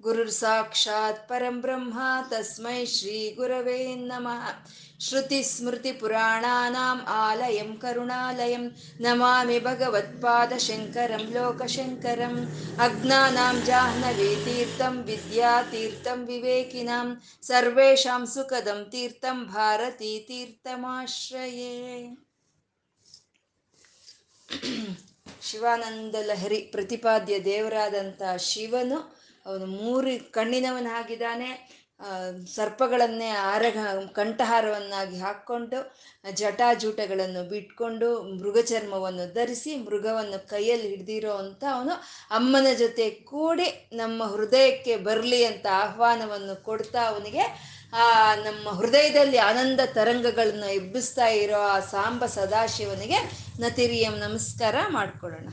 ಗುರುರ್ ಸಾಕ್ಷಾತ್ ಪರಂ ಬ್ರಹ್ಮ ತಸ್ಮೈ ಶ್ರೀ ಗುರವೇ ನಮಃ ಕರುಣಾಲಯಂ ನಮಾಮಿ ಭಗವತ್ಪಾದ ಶಂಕರಂ ಲೋಕಶಂಕರಂ ಅಜ್ಞಾನಾಂ ಜಾಹ್ನವೀ ತೀರ್ಥಂ ವಿದ್ಯಾತೀರ್ಥಂ ವಿವೇಕಿನಾಂ ಸರ್ವೇಷಾಂ ಸುಖದಂ ತೀರ್ಥಂ ಭಾರತೀ ತೀರ್ಥಮಾಶ್ರಯೇ ಶಿವಾನಂದ ಲಹರಿ ಪ್ರತಿಪಾದ್ಯ ದೇವರಾದಂಥ ಶಿವನು ಅವನು ಮೂರು ಕಣ್ಣಿನವನಾಗಿದ್ದಾನೆ ಸರ್ಪಗಳನ್ನೇ ಆರಗ, ಕಂಠಹಾರವನ್ನಾಗಿ ಹಾಕ್ಕೊಂಡು, ಜಟಾಜೂಟಗಳನ್ನು ಬಿಟ್ಕೊಂಡು, ಮೃಗಚರ್ಮವನ್ನು ಧರಿಸಿ, ಮೃಗವನ್ನು ಕೈಯಲ್ಲಿ ಹಿಡ್ದಿರೋ ಅಂತ ಅವನು ಅಮ್ಮನ ಜೊತೆ ಕೂಡಿ ನಮ್ಮ ಹೃದಯಕ್ಕೆ ಬರಲಿ ಅಂತ ಆಹ್ವಾನವನ್ನು ಕೊಡ್ತಾ ಅವನಿಗೆ, ಆ, ನಮ್ಮ ಹೃದಯದಲ್ಲಿ ಆನಂದ ತರಂಗಗಳನ್ನು ಎಬ್ಬಿಸ್ತಾ ಇರೋ ಆ ಸಾಂಬ ಸದಾಶಿವನಿಗೆ, ನತಿರಿಯಂ ನಮಸ್ಕಾರ ಮಾಡ್ಕೊಳ್ಳೋಣ.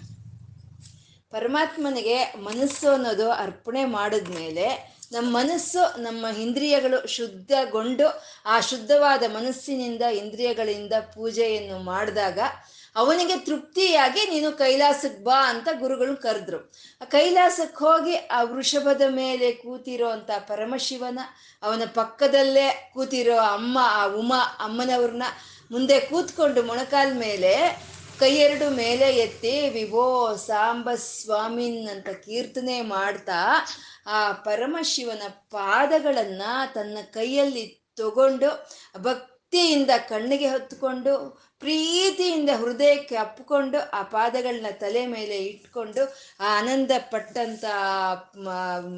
ಪರಮಾತ್ಮನಿಗೆ ಮನಸ್ಸು ಅನ್ನೋದು ಅರ್ಪಣೆ ಮಾಡಿದ್ಮೇಲೆ ನಮ್ಮ ಮನಸ್ಸು ನಮ್ಮ ಇಂದ್ರಿಯಗಳು ಶುದ್ಧಗೊಂಡು ಆ ಶುದ್ಧವಾದ ಮನಸ್ಸಿನಿಂದ, ಇಂದ್ರಿಯಗಳಿಂದ ಪೂಜೆಯನ್ನು ಮಾಡಿದಾಗ ಅವನಿಗೆ ತೃಪ್ತಿಯಾಗಿ ನೀನು ಕೈಲಾಸಕ್ಕೆ ಬಾ ಅಂತ ಗುರುಗಳು ಕರೆದ್ರು. ಆ ಕೈಲಾಸಕ್ಕೆ ಹೋಗಿ ಆ ವೃಷಭದ ಮೇಲೆ ಕೂತಿರೋ ಅಂತ ಪರಮಶಿವನ, ಅವನ ಪಕ್ಕದಲ್ಲೇ ಕೂತಿರೋ ಅಮ್ಮ, ಆ ಉಮಾ ಅಮ್ಮನವ್ರನ್ನ ಮುಂದೆ ಕೂತ್ಕೊಂಡು ಮೊಣಕಾಲ್ ಮೇಲೆ ಕೈಯೆರಡು ಮೇಲೆ ಎತ್ತಿ, ವಿವೋ ಸಾಂಬ ಸ್ವಾಮಿನ್ ಅಂತ ಕೀರ್ತನೆ ಮಾಡ್ತಾ, ಆ ಪರಮಶಿವನ ಪಾದಗಳನ್ನ ತನ್ನ ಕೈಯಲ್ಲಿ ತಗೊಂಡು ಭಕ್ತಿಯಿಂದ ಕಣ್ಣಿಗೆ ಹೊತ್ಕೊಂಡು ಪ್ರೀತಿಯಿಂದ ಹೃದಯಕ್ಕೆ ಅಪ್ಪಿಕೊಂಡು ಆ ಪಾದಗಳನ್ನ ತಲೆ ಮೇಲೆ ಇಟ್ಕೊಂಡು ಆ ಆನಂದ ಪಟ್ಟಂತ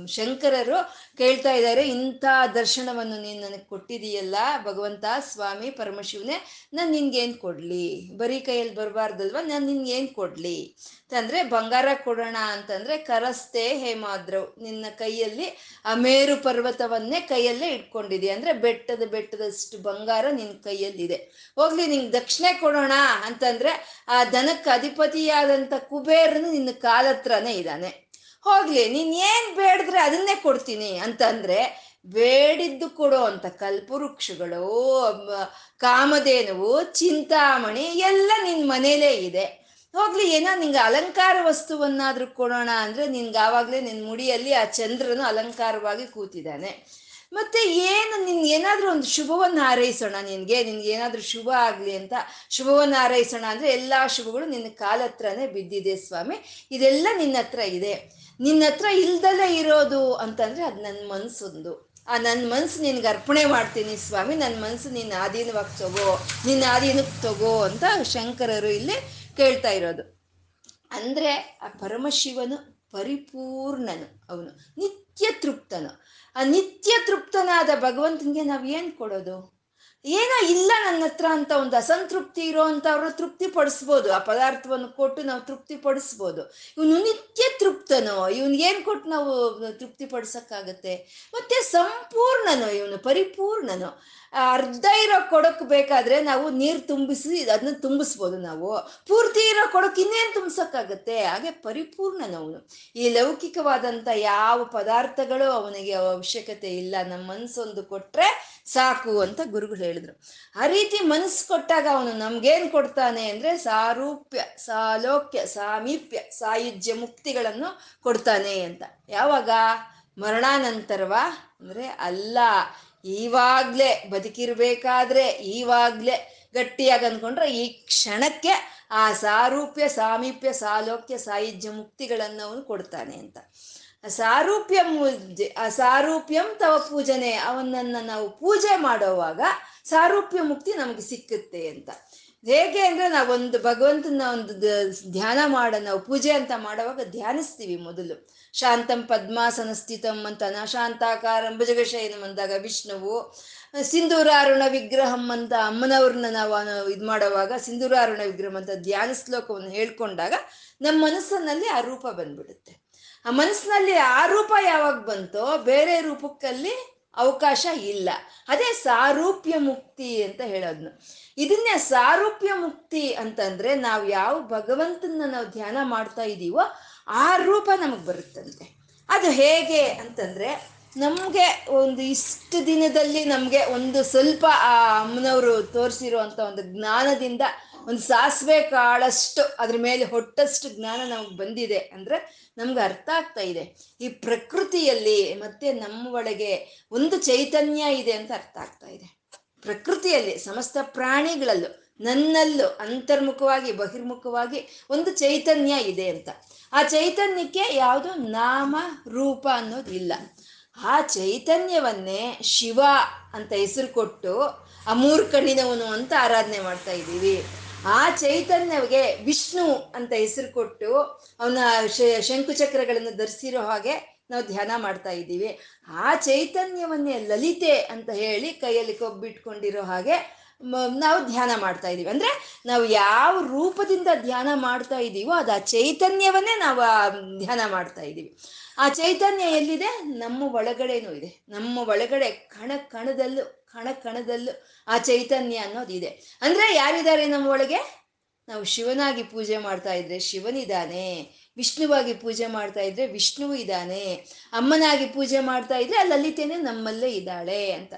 ಶಂಕರರು ಕೇಳ್ತಾ ಇದ್ದಾರೆ, ಇಂಥ ದರ್ಶನವನ್ನು ನೀನು ನನಗೆ ಕೊಟ್ಟಿದೀಯಲ್ಲ ಭಗವಂತ, ಸ್ವಾಮಿ, ಪರಮಶಿವನೇ, ನಾನು ನಿನ್ಗೇನು ಕೊಡಲಿ? ಬರೀ ಕೈಯಲ್ಲಿ ಬರಬಾರ್ದಲ್ವ? ನಾನು ನಿನ್ಗೇನು ಕೊಡಲಿ? ಅಂತಂದ್ರೆ ಬಂಗಾರ ಕೊಡೋಣ ಅಂತಂದ್ರೆ ಕರಸ್ತೆ ಹೇಮಾದ್ರವ್, ನಿನ್ನ ಕೈಯಲ್ಲಿ ಆ ಮೇರು ಪರ್ವತವನ್ನೇ ಕೈಯಲ್ಲೇ ಇಟ್ಕೊಂಡಿದೆ ಅಂದ್ರೆ ಬೆಟ್ಟದ ಬೆಟ್ಟದಷ್ಟು ಬಂಗಾರ ನಿನ್ನ ಕೈಯಲ್ಲಿದೆ. ಹೋಗ್ಲಿ, ನಿಂಗೆ ದಕ್ಷಿಣೆ ಕೊಡೋಣ ಅಂತಂದ್ರೆ ಆ ದನಕ್ಕೆ ಅಧಿಪತಿಯಾದಂಥ ಕುಬೇರನು ನಿನ್ನ ಕಾಲತ್ರನೇ ಇದ್ದಾನೆ. ಹೋಗ್ಲಿ, ನೀನ್ ಏನ್ ಬೇಡಿದ್ರೆ ಅದನ್ನೇ ಕೊಡ್ತೀನಿ ಅಂತಂದ್ರೆ ಬೇಡಿದ್ದು ಕೊಡೋ ಅಂತ ಕಲ್ಪವೃಕ್ಷಗಳು ಕಾಮಧೇನುವು, ಚಿಂತಾಮಣಿ ಎಲ್ಲ ನಿನ್ ಮನೇಲೇ ಇದೆ. ಹೋಗ್ಲಿ ಏನೋ ನಿಂಗೆ ಅಲಂಕಾರ ವಸ್ತುವನ್ನಾದ್ರೂ ಕೊಡೋಣ ಅಂದ್ರೆ ನಿನ್ಗೆ ಆವಾಗಲೇ ನಿನ್ನ ಮುಡಿಯಲ್ಲಿ ಆ ಚಂದ್ರನು ಅಲಂಕಾರವಾಗಿ ಕೂತಿದ್ದಾನೆ. ಮತ್ತೆ ಏನು ನಿನ್ ಏನಾದ್ರೂ ಒಂದು ಶುಭವನ್ನು ಹಾರೈಸೋಣ ನಿನ್ಗೆ ನಿನ್ಗೆ ಏನಾದ್ರೂ ಶುಭ ಆಗ್ಲಿ ಅಂತ ಶುಭವನ್ನು ಹಾರೈಸೋಣ ಅಂದ್ರೆ ಎಲ್ಲಾ ಶುಭಗಳು ನಿನ್ನ ಕಾಲ ಹತ್ರನೇ ಬಿದ್ದಿದೆ ಸ್ವಾಮಿ. ಇದೆಲ್ಲ ನಿನ್ನ ಹತ್ರ ಇದೆ. ನಿನ್ನ ಹತ್ರ ಇಲ್ದಲೇ ಇರೋದು ಅಂತಂದ್ರೆ ಅದು ನನ್ನ ಮನ್ಸೊಂದು. ಆ ನನ್ನ ಮನ್ಸು ನಿನ್ಗೆ ಅರ್ಪಣೆ ಮಾಡ್ತೀನಿ ಸ್ವಾಮಿ. ನನ್ನ ಮನ್ಸು ನಿನ್ನ ಆಧೀನವಾಗಿ ತಗೋ, ನಿನ್ನ ಆಧೀನಕ್ಕೆ ತಗೋ ಅಂತ ಶಂಕರರು ಇಲ್ಲಿ ಕೇಳ್ತಾ ಇರೋದು. ಅಂದ್ರೆ ಆ ಪರಮಶಿವನು ಪರಿಪೂರ್ಣನು ಅವನು, ನಿತ್ಯ ತೃಪ್ತನು. ಆ ನಿತ್ಯ ತೃಪ್ತನಾದ ಭಗವಂತನಿಗೆ ನಾವು ಏನು ಕೊಡೋದು? ಏನೋ ಇಲ್ಲ ನನ್ನ ಹತ್ರ ಅಂತ ಒಂದು ಅಸಂತೃಪ್ತಿ ಇರೋ ತೃಪ್ತಿ ಪಡಿಸ್ಬೋದು ಆ ಪದಾರ್ಥವನ್ನು ಕೊಟ್ಟು ನಾವು ತೃಪ್ತಿ ಪಡಿಸ್ಬೋದು ಇವನು ನಿತ್ಯ ತೃಪ್ತನು. ಇವನ್ ಏನು ಕೊಟ್ಟು ನಾವು ತೃಪ್ತಿ ಪಡಿಸಕ್ಕಾಗತ್ತೆ ಮತ್ತೆ ಸಂಪೂರ್ಣನು ಇವನು, ಪರಿಪೂರ್ಣನು. ಅರ್ಧ ಇರೋ ಕೊಡಕ್ ಬೇಕಾದ್ರೆ ನಾವು ನೀರು ತುಂಬಿಸಿ ಅದನ್ನ ತುಂಬಿಸ್ಬೋದು ನಾವು. ಪೂರ್ತಿ ಇರೋ ಕೊಡಕ್ ಇನ್ನೇನು ತುಂಬಿಸಕ್ಕಾಗತ್ತೆ? ಹಾಗೆ ಪರಿಪೂರ್ಣನವನು ಈ ಲೌಕಿಕವಾದಂಥ ಯಾವ ಪದಾರ್ಥಗಳು ಅವನಿಗೆ ಅವಶ್ಯಕತೆ ಇಲ್ಲ ನಮ್ಮ ಮನಸ್ಸೊಂದು ಕೊಟ್ರೆ ಸಾಕು ಅಂತ ಗುರುಗಳು ಹೇಳಿದ್ರು. ಆ ರೀತಿ ಮನಸ್ಸು ಕೊಟ್ಟಾಗ ಅವನು ನಮ್ಗೇನ್ ಕೊಡ್ತಾನೆ ಅಂದ್ರೆ ಸಾರೂಪ್ಯ, ಸಾಲೋಕ್ಯ, ಸಾಮೀಪ್ಯ, ಸಾಯುಜ್ಯ ಮುಕ್ತಿಗಳನ್ನು ಕೊಡ್ತಾನೆ ಅಂತ. ಯಾವಾಗ? ಮರಣಾನಂತರವಾ? ಅಂದ್ರೆ ಅಲ್ಲ. ಈವಾಗ್ಲೇ ಬದುಕಿರ್ಬೇಕಾದ್ರೆ ಈವಾಗ್ಲೇ ಗಟ್ಟಿಯಾಗಿ ಅನ್ಕೊಂಡ್ರೆ ಈ ಕ್ಷಣಕ್ಕೆ ಆ ಸಾರೂಪ್ಯ, ಸಾಮೀಪ್ಯ, ಸಾಲೋಕ್ಯ ಸಾಯುಜ್ಯ ಮುಕ್ತಿಗಳನ್ನು ಅವನು ಕೊಡ್ತಾನೆ ಅಂತ. ಸಾರೂಪ್ಯಂ ಆ ಸಾರೂಪ್ಯಂ ತವ ಪೂಜನೆ, ಅವನನ್ನ ನಾವು ಪೂಜೆ ಮಾಡೋವಾಗ ಸಾರೂಪ್ಯ ಮುಕ್ತಿ ನಮಗೆ ಸಿಕ್ಕುತ್ತೆ ಅಂತ. ಹೇಗೆ ಅಂದ್ರೆ ನಾವೊಂದು ಭಗವಂತನ ಒಂದು ಧ್ಯಾನ ಮಾಡ, ನಾವು ಪೂಜೆ ಅಂತ ಮಾಡುವಾಗ ಧ್ಯಾನಿಸ್ತೀವಿ ಮೊದಲು. ಶಾಂತಂ ಪದ್ಮಾಸನ ಸ್ಥಿತಂ ಅಂತ ಶಾಂತಾಕಾರಂ ಭುಜಗಶಯನಂ ಅಂದಾಗ ವಿಷ್ಣುವು, ಸಿಂಧೂರಾರುಣ ವಿಗ್ರಹಂ ಅಂತ ಅಮ್ಮನವ್ರನ್ನ ನಾವು ಇದು ಮಾಡುವಾಗ ಸಿಂಧೂರಾರುಣ ವಿಗ್ರಹಂ ಅಂತ ಧ್ಯಾನ ಶ್ಲೋಕವನ್ನು ಹೇಳ್ಕೊಂಡಾಗ ನಮ್ಮ ಮನಸ್ಸಿನಲ್ಲಿ ಆ ರೂಪ ಬಂದ್ಬಿಡುತ್ತೆ. ಆ ಮನಸ್ಸಿನಲ್ಲಿ ಆ ರೂಪ ಯಾವಾಗ ಬಂತೋ ಬೇರೆ ರೂಪಕ್ಕಲ್ಲಿ ಅವಕಾಶ ಇಲ್ಲ. ಅದೇ ಸಾರೂಪ್ಯ ಮುಕ್ತಿ ಅಂತ ಹೇಳೋದ್ನು. ಇದನ್ನೇ ಸಾರೂಪ್ಯ ಮುಕ್ತಿ ಅಂತಂದ್ರೆ ನಾವು ಯಾವ ಭಗವಂತನ ನಾವು ಧ್ಯಾನ ಮಾಡ್ತಾ ಇದ್ದೀವೋ ಆ ರೂಪ ನಮಗೆ ಬರುತ್ತಂತೆ. ಅದು ಹೇಗೆ ಅಂತಂದ್ರೆ ನಮಗೆ ಒಂದು ಇಷ್ಟು ದಿನದಲ್ಲಿ ನಮಗೆ ಒಂದು ಸ್ವಲ್ಪ ಆ ಅಮ್ಮನವರು ತೋರಿಸಿರುವಂಥ ಒಂದು ಜ್ಞಾನದಿಂದ ಒಂದು ಸಾಸಿವೆ ಕಾಳಷ್ಟು ಅದ್ರ ಮೇಲೆ ಹೊಟ್ಟಷ್ಟು ಜ್ಞಾನ ನಮಗೆ ಬಂದಿದೆ ಅಂದ್ರೆ ನಮ್ಗೆ ಅರ್ಥ ಆಗ್ತಾ ಇದೆ. ಈ ಪ್ರಕೃತಿಯಲ್ಲಿ ಮತ್ತೆ ನಮ್ಮ ಒಳಗೆ ಒಂದು ಚೈತನ್ಯ ಇದೆ ಅಂತ ಅರ್ಥ ಆಗ್ತಾ ಇದೆ. ಪ್ರಕೃತಿಯಲ್ಲಿ ಸಮಸ್ತ ಪ್ರಾಣಿಗಳಲ್ಲೂ ನನ್ನಲ್ಲೂ ಅಂತರ್ಮುಖವಾಗಿ, ಬಹಿರ್ಮುಖವಾಗಿ ಒಂದು ಚೈತನ್ಯ ಇದೆ ಅಂತ. ಆ ಚೈತನ್ಯಕ್ಕೆ ಯಾವುದು? ನಾಮ, ರೂಪ ಅನ್ನೋದು ಇಲ್ಲ. ಆ ಚೈತನ್ಯವನ್ನೇ ಶಿವ ಅಂತ ಹೆಸರು ಕೊಟ್ಟು ಆ ಕಣ್ಣಿನವನು ಅಂತ ಆರಾಧನೆ ಮಾಡ್ತಾ ಇದ್ದೀವಿ. ಆ ಚೈತನ್ಯಗೆ ವಿಷ್ಣು ಅಂತ ಹೆಸರು ಕೊಟ್ಟು ಅವನ ಶಂಕುಚಕ್ರಗಳನ್ನು ಧರಿಸಿರೋ ಹಾಗೆ ನಾವು ಧ್ಯಾನ ಮಾಡ್ತಾ ಇದ್ದೀವಿ. ಆ ಚೈತನ್ಯವನ್ನೇ ಲಲಿತೆ ಅಂತ ಹೇಳಿ ಕೈಯಲ್ಲಿ ಕೊಬ್ಬಿಟ್ಕೊಂಡಿರೋ ಹಾಗೆ ನಾವು ಧ್ಯಾನ ಮಾಡ್ತಾ ಇದ್ದೀವಿ. ಅಂದ್ರೆ ನಾವು ಯಾವ ರೂಪದಿಂದ ಧ್ಯಾನ ಮಾಡ್ತಾ ಇದ್ದೀವೋ ಅದು ಆ ಚೈತನ್ಯವನ್ನೇ ನಾವು ಧ್ಯಾನ ಮಾಡ್ತಾ ಇದ್ದೀವಿ. ಆ ಚೈತನ್ಯ ಎಲ್ಲಿದೆ? ನಮ್ಮ ಒಳಗಡೆನೂ ಇದೆ. ನಮ್ಮ ಒಳಗಡೆ ಕಣ, ಕಣದಲ್ಲೂ ಕಣ ಕಣದಲ್ಲೂ ಆ ಚೈತನ್ಯ ಅನ್ನೋದು ಇದೆ. ಅಂದ್ರೆ ಯಾರಿದ್ದಾರೆ ನಮ್ಮ ಒಳಗೆ? ನಾವು ಶಿವನಾಗಿ ಪೂಜೆ ಮಾಡ್ತಾ ಇದ್ರೆ ಶಿವನಿದ್ದಾನೆ ವಿಷ್ಣುವಾಗಿ ಪೂಜೆ ಮಾಡ್ತಾ ಇದ್ರೆ ವಿಷ್ಣುವು ಇದ್ದಾನೆ ಅಮ್ಮನಾಗಿ ಪೂಜೆ ಮಾಡ್ತಾ ಇದ್ರೆ ಲಲಿತೆನೇ ನಮ್ಮಲ್ಲೇ ಇದ್ದಾಳೆ ಅಂತ.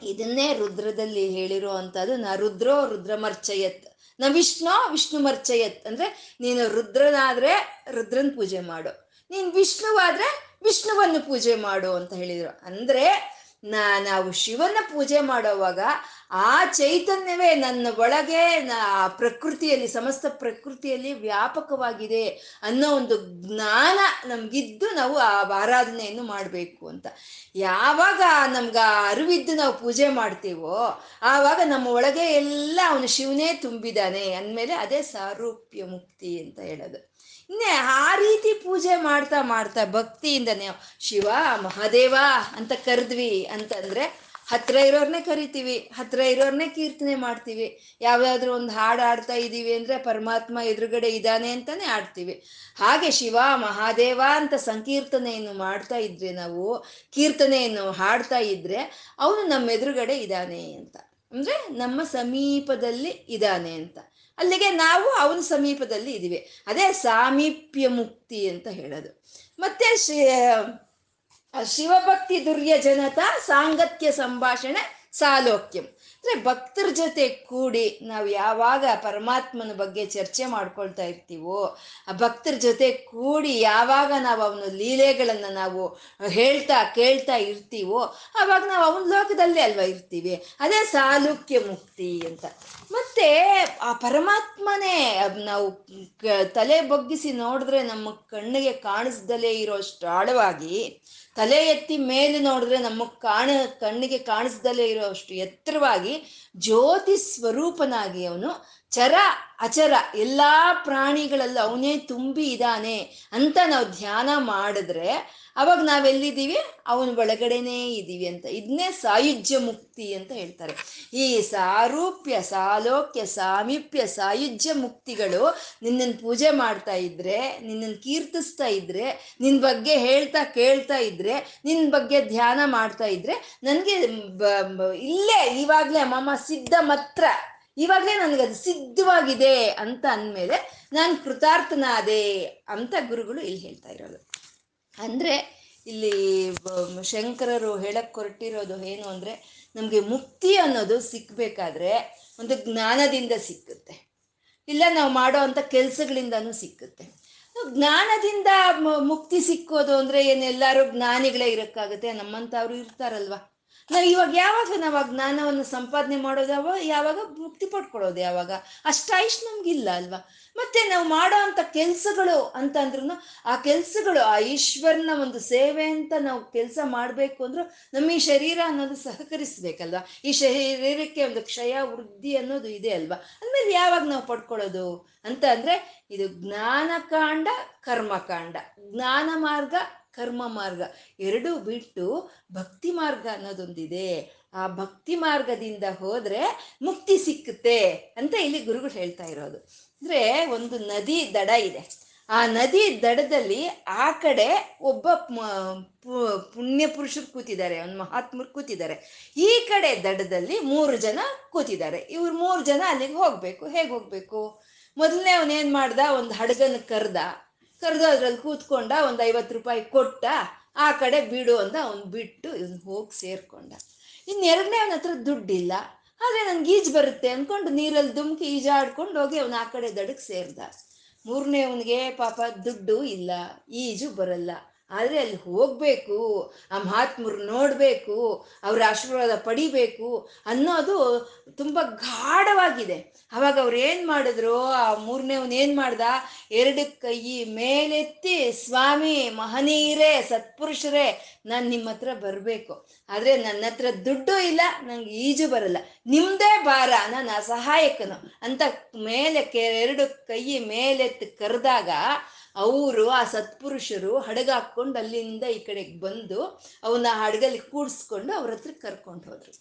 ಇದನ್ನೇ ರುದ್ರದಲ್ಲಿ ಹೇಳಿರೋ ಅಂಥದ್ದು, ನ ರುದ್ರೋ ರುದ್ರಮರ್ಚಯತ್, ನ ವಿಷ್ಣು ವಿಷ್ಣು ಮರ್ಚಯತ್ ಅಂದ್ರೆ ನೀನು ರುದ್ರನಾದ್ರೆ ರುದ್ರನ್ ಪೂಜೆ ಮಾಡು, ನೀನ್ ವಿಷ್ಣುವಾದ್ರೆ ವಿಷ್ಣುವನ್ನು ಪೂಜೆ ಮಾಡು ಅಂತ ಹೇಳಿದ್ರು. ಅಂದ್ರೆ ನಾವು ಶಿವನ ಪೂಜೆ ಮಾಡೋವಾಗ ಆ ಚೈತನ್ಯವೇ ನನ್ನ ಒಳಗೆ ಪ್ರಕೃತಿಯಲ್ಲಿ, ಸಮಸ್ತ ಪ್ರಕೃತಿಯಲ್ಲಿ ವ್ಯಾಪಕವಾಗಿದೆ ಅನ್ನೋ ಒಂದು ಜ್ಞಾನ ನಮ್ಗಿದ್ದು ನಾವು ಆ ಆರಾಧನೆಯನ್ನು ಮಾಡಬೇಕು ಅಂತ. ಯಾವಾಗ ನಮ್ಗೆ ಅರಿವಿದ್ದು ನಾವು ಪೂಜೆ ಮಾಡ್ತೀವೋ, ಆವಾಗ ನಮ್ಮ ಒಳಗೆ ಎಲ್ಲ ಅವನು ಶಿವನೇ ತುಂಬಿದಾನೆ ಅಂದಮೇಲೆ ಅದೇ ಸಾರೂಪ್ಯ ಮುಕ್ತಿ ಅಂತ ಹೇಳೋದು. ಇನ್ನೇ ಆ ರೀತಿ ಪೂಜೆ ಮಾಡ್ತಾ ಮಾಡ್ತಾ ಭಕ್ತಿಯಿಂದನೇ ಶಿವ ಮಹಾದೇವ ಅಂತ ಕರೆದ್ವಿ ಅಂತಂದ್ರೆ ಹತ್ರ ಇರೋರ್ನೇ ಕರಿತೀವಿ, ಹತ್ರ ಇರೋರ್ನೇ ಕೀರ್ತನೆ ಮಾಡ್ತೀವಿ. ಯಾವ್ದಾದ್ರು ಒಂದು ಹಾಡು ಆಡ್ತಾ ಇದ್ದೀವಿ ಅಂದ್ರೆ ಪರಮಾತ್ಮ ಎದುರುಗಡೆ ಇದ್ದಾನೆ ಅಂತಾನೆ ಆಡ್ತೀವಿ ಹಾಗೆ ಶಿವ ಮಹಾದೇವ ಅಂತ ಸಂಕೀರ್ತನೆಯನ್ನು ಮಾಡ್ತಾ ಇದ್ರೆ ನಾವು, ಕೀರ್ತನೆಯನ್ನು ಹಾಡ್ತಾ ಇದ್ರೆ ಅವನು ನಮ್ಮ ಎದುರುಗಡೆ ಇದ್ದಾನೆ ಅಂತ. ಅಂದ್ರೆ ನಮ್ಮ ಸಮೀಪದಲ್ಲಿ ಇದ್ದಾನೆ ಅಂತ. ಅಲ್ಲಿಗೆ ನಾವು ಅವನ ಸಮೀಪದಲ್ಲಿ ಇದೀವಿ ಅದೇ ಸಾಮೀಪ್ಯ ಮುಕ್ತಿ ಅಂತ ಹೇಳೋದು. ಮತ್ತೆ ಶಿವಭಕ್ತಿ ದುರ್ಯಜನತ ಸಾಂಗತ್ಯ ಸಂಭಾಷಣೆ ಸಾಲೋಕ್ಯಂ. ಅಂದ್ರೆ ಭಕ್ತರ ಜೊತೆ ಕೂಡಿ ನಾವು ಯಾವಾಗ ಪರಮಾತ್ಮನ ಬಗ್ಗೆ ಚರ್ಚೆ ಮಾಡ್ಕೊಳ್ತಾ ಇರ್ತೀವೋ, ಆ ಭಕ್ತರ ಜೊತೆ ಕೂಡಿ ಯಾವಾಗ ನಾವು ಅವನ ಲೀಲೆಗಳನ್ನು ನಾವು ಹೇಳ್ತಾ ಕೇಳ್ತಾ ಇರ್ತೀವೋ ಆವಾಗ ನಾವು ಅವನ ಲೋಕದಲ್ಲೇ ಅಲ್ವಾ ಇರ್ತೀವಿ. ಅದೇ ಸಾಲುಕ್ಯ ಮುಕ್ತಿ ಅಂತ. ಮತ್ತೆ ಆ ಪರಮಾತ್ಮನೇ ನಾವು ತಲೆ ಬಗ್ಗಿಸಿ ನೋಡಿದ್ರೆ ನಮ್ಮ ಕಣ್ಣಿಗೆ ಕಾಣಿಸ್ದಲೇ ಇರೋಷ್ಟು ಆಳವಾಗಿ ತಲೆ ಎತ್ತಿ ಮೇಲೆ ನೋಡಿದ್ರೆ ನಮ್ಮ ಕಾಣ, ಕಣ್ಣಿಗೆ ಕಾಣಿಸ್ದಲೇ ಇರುವಷ್ಟು ಎತ್ತರವಾಗಿ ಜ್ಯೋತಿ ಸ್ವರೂಪನಾಗಿ ಅವನು ಚರ, ಅಚರ ಎಲ್ಲಾ ಪ್ರಾಣಿಗಳಲ್ಲೂ ಅವನೇ ತುಂಬಿ ಇದ್ದಾನೆ ಅಂತ ನಾವು ಧ್ಯಾನ ಮಾಡಿದ್ರೆ ಅವಾಗ ನಾವೆಲ್ಲಿದ್ದೀವಿ ಅವನ ಒಳಗಡೆನೇ ಇದ್ದೀವಿ ಅಂತ. ಇದನ್ನೇ ಸಾಯುಜ್ಯ ಮುಕ್ತಿ ಅಂತ ಹೇಳ್ತಾರೆ. ಈ ಸಾರೂಪ್ಯ, ಸಾಲೋಕ್ಯ, ಸಾಮೀಪ್ಯ, ಸಾಯುಜ್ಯ ಮುಕ್ತಿಗಳು ನಿನ್ನನ್ನು ಪೂಜೆ ಮಾಡ್ತಾ ಇದ್ರೆ ನಿನ್ನನ್ನು ಕೀರ್ತಿಸ್ತಾ ಇದ್ರೆ ನಿನ್ನ ಬಗ್ಗೆ ಹೇಳ್ತಾ ಕೇಳ್ತಾ ಇದ್ರೆ ನಿನ್ನ ಬಗ್ಗೆ ಧ್ಯಾನ ಮಾಡ್ತಾ ಇದ್ರೆ, ನನಗೆ ಇಲ್ಲೇ ಇವಾಗಲೇ ಅಮ್ಮಮ್ಮ ಸಿದ್ಧ ಮಾತ್ರ. ಇವಾಗಲೇ ಅದು ಸಿದ್ಧವಾಗಿದೆ ಅಂತ ಅಂದಮೇಲೆ ನಾನು ಕೃತಾರ್ಥನಾದೆ ಅಂತ ಗುರುಗಳು ಇಲ್ಲಿ ಹೇಳ್ತಾ ಇರೋದು. ಅಂದರೆ ಇಲ್ಲಿ ಶಂಕರರು ಹೇಳಕ್ ಹೊರಟಿರೋದು ಏನು ಅಂದರೆ ನಮಗೆ ಮುಕ್ತಿ ಅನ್ನೋದು ಸಿಕ್ಕಬೇಕಾದ್ರೆ ಒಂದು ಜ್ಞಾನದಿಂದ ಸಿಕ್ಕುತ್ತೆ. ಇಲ್ಲ ನಾವು ಮಾಡೋ ಅಂಥ ಕೆಲಸಗಳಿಂದನೂ ಸಿಕ್ಕುತ್ತೆ. ಜ್ಞಾನದಿಂದ ಮುಕ್ತಿ ಸಿಕ್ಕೋದು ಅಂದರೆ ಏನೆಲ್ಲರೂ ಜ್ಞಾನಿಗಳೇ ಇರೋಕ್ಕಾಗುತ್ತೆ? ನಮ್ಮಂಥವ್ರು ಇರ್ತಾರಲ್ವ? ನಾವು ಇವಾಗ ಯಾವಾಗ ನಾವು ಆ ಜ್ಞಾನವನ್ನು ಸಂಪಾದನೆ ಮಾಡೋದು ಯಾವಾಗ ಯಾವಾಗ ಮುಕ್ತಿ ಪಡ್ಕೊಳ್ಳೋದು ಯಾವಾಗ? ಅಷ್ಟಾಯುಷ್ ನಮ್ಗಿಲ್ಲ ಅಲ್ವಾ? ಮತ್ತೆ ನಾವು ಮಾಡೋ ಅಂತ ಕೆಲ್ಸಗಳು ಅಂತ ಅಂದ್ರೂ ಆ ಕೆಲ್ಸಗಳು, ಆ ಈಶ್ವರನ ಒಂದು ಸೇವೆ ಅಂತ ನಾವು ಕೆಲಸ ಮಾಡಬೇಕು ಅಂದ್ರೂ ನಮ್ಮ ಈ ಶರೀರ ಅನ್ನೋದು ಸಹಕರಿಸ್ಬೇಕಲ್ವಾ? ಈ ಶರೀರಕ್ಕೆ ಒಂದು ಕ್ಷಯ, ವೃದ್ಧಿ ಅನ್ನೋದು ಇದೆ ಅಲ್ವಾ? ಅಂದ್ಮೇಲೆ ಯಾವಾಗ ನಾವು ಪಡ್ಕೊಳ್ಳೋದು? ಅಂತ ಅಂದ್ರೆ ಇದು ಜ್ಞಾನಕಾಂಡ, ಕರ್ಮಕಾಂಡ. ಜ್ಞಾನ ಮಾರ್ಗ ಕರ್ಮ ಮಾರ್ಗ. ಎರಡೂ ಬಿಟ್ಟು ಭಕ್ತಿ ಮಾರ್ಗ ಅನ್ನೋದೊಂದಿದೆ. ಆ ಭಕ್ತಿ ಮಾರ್ಗದಿಂದ ಹೋದ್ರೆ ಮುಕ್ತಿ ಸಿಕ್ಕುತ್ತೆ ಅಂತ ಇಲ್ಲಿ ಗುರುಗಳು ಹೇಳ್ತಾ ಇರೋದು. ಅಂದ್ರೆ ಒಂದು ನದಿ ದಡ ಇದೆ. ಆ ನದಿ ದಡದಲ್ಲಿ ಆ ಕಡೆ ಒಬ್ಬ ಪುಣ್ಯ ಪುರುಷರು ಕೂತಿದ್ದಾರೆ, ಒಂದು ಮಹಾತ್ಮರು ಕೂತಿದ್ದಾರೆ. ಈ ಕಡೆ ದಡದಲ್ಲಿ ಮೂರು ಜನ ಕೂತಿದ್ದಾರೆ. ಇವ್ರು ಮೂರು ಜನ ಅಲ್ಲಿಗೆ ಹೋಗ್ಬೇಕು. ಹೇಗೆ ಹೋಗ್ಬೇಕು? ಮೊದಲನೇ ಅವನೇನ್ ಮಾಡ್ದ? ಒಂದು ಹಡಗನ ಕರ್ದ. ಕರೆದು ಅದ್ರಲ್ಲಿ ಕೂತ್ಕೊಂಡ ಒಂದು ಐವತ್ತು ರೂಪಾಯಿ ಕೊಟ್ಟ, ಆ ಕಡೆ ಬಿಡು ಅಂತ ಅವ್ನು ಬಿಟ್ಟು ಇವ್ನು ಹೋಗಿ ಸೇರ್ಕೊಂಡ. ಇನ್ನೆರಡನೇ ಅವನ ಹತ್ರ ದುಡ್ಡಿಲ್ಲ. ಆದರೆ ನನ್ಗೆ ಈಜು ಬರುತ್ತೆ ಅಂದ್ಕೊಂಡು ನೀರಲ್ಲಿ ದುಮ್ಕಿ ಈಜಾಡ್ಕೊಂಡು ಹೋಗಿ ಅವನು ಆ ಕಡೆ ದಡಕ್ಕೆ ಸೇರ್ದ. ಮೂರನೇ ಅವನಿಗೆ ಪಾಪ ದುಡ್ಡು ಇಲ್ಲ, ಈಜು ಬರಲ್ಲ. ಆದರೆ ಅಲ್ಲಿ ಹೋಗಬೇಕು, ಆ ಮಹಾತ್ಮರು ನೋಡಬೇಕು, ಅವರ ಆಶೀರ್ವಾದ ಪಡಿಬೇಕು ಅನ್ನೋದು ತುಂಬ ಗಾಢವಾಗಿದೆ. ಅವಾಗ ಅವ್ರು ಏನು ಮಾಡಿದ್ರು? ಆ ಮೂರನೇವನ್ ಏನು ಮಾಡ್ದ? ಎರಡು ಕೈ ಮೇಲೆತ್ತಿ, ಸ್ವಾಮಿ, ಮಹನೀಯರೇ, ಸತ್ಪುರುಷರೇ, ನಾನು ನಿಮ್ಮ ಹತ್ರ ಬರಬೇಕು. ಆದರೆ ನನ್ನ ಹತ್ರ ದುಡ್ಡು ಇಲ್ಲ, ನಂಗೆ ಈಜು ಬರಲ್ಲ. ನಿಮ್ಮದೇ ಭಾರ, ನಾನು ಅಸಹಾಯಕನು. ಅಂತ ಮೇಲೆ ಕೆ, ಎರಡು ಕೈ ಮೇಲೆತ್ತಿ ಕರೆದಾಗ ಅವರು ಆ ಸತ್ಪುರುಷರು ಹಡಗಾಕೊಂಡು ಅಲ್ಲಿಂದ ಈ ಕಡೆಗೆ ಬಂದು ಅವನ್ನ ಹಡಗಲ್ಲಿ ಕೂಡಿಸ್ಕೊಂಡು ಅವ್ರ ಹತ್ರ ಕರ್ಕೊಂಡು ಹೋದ್ರು.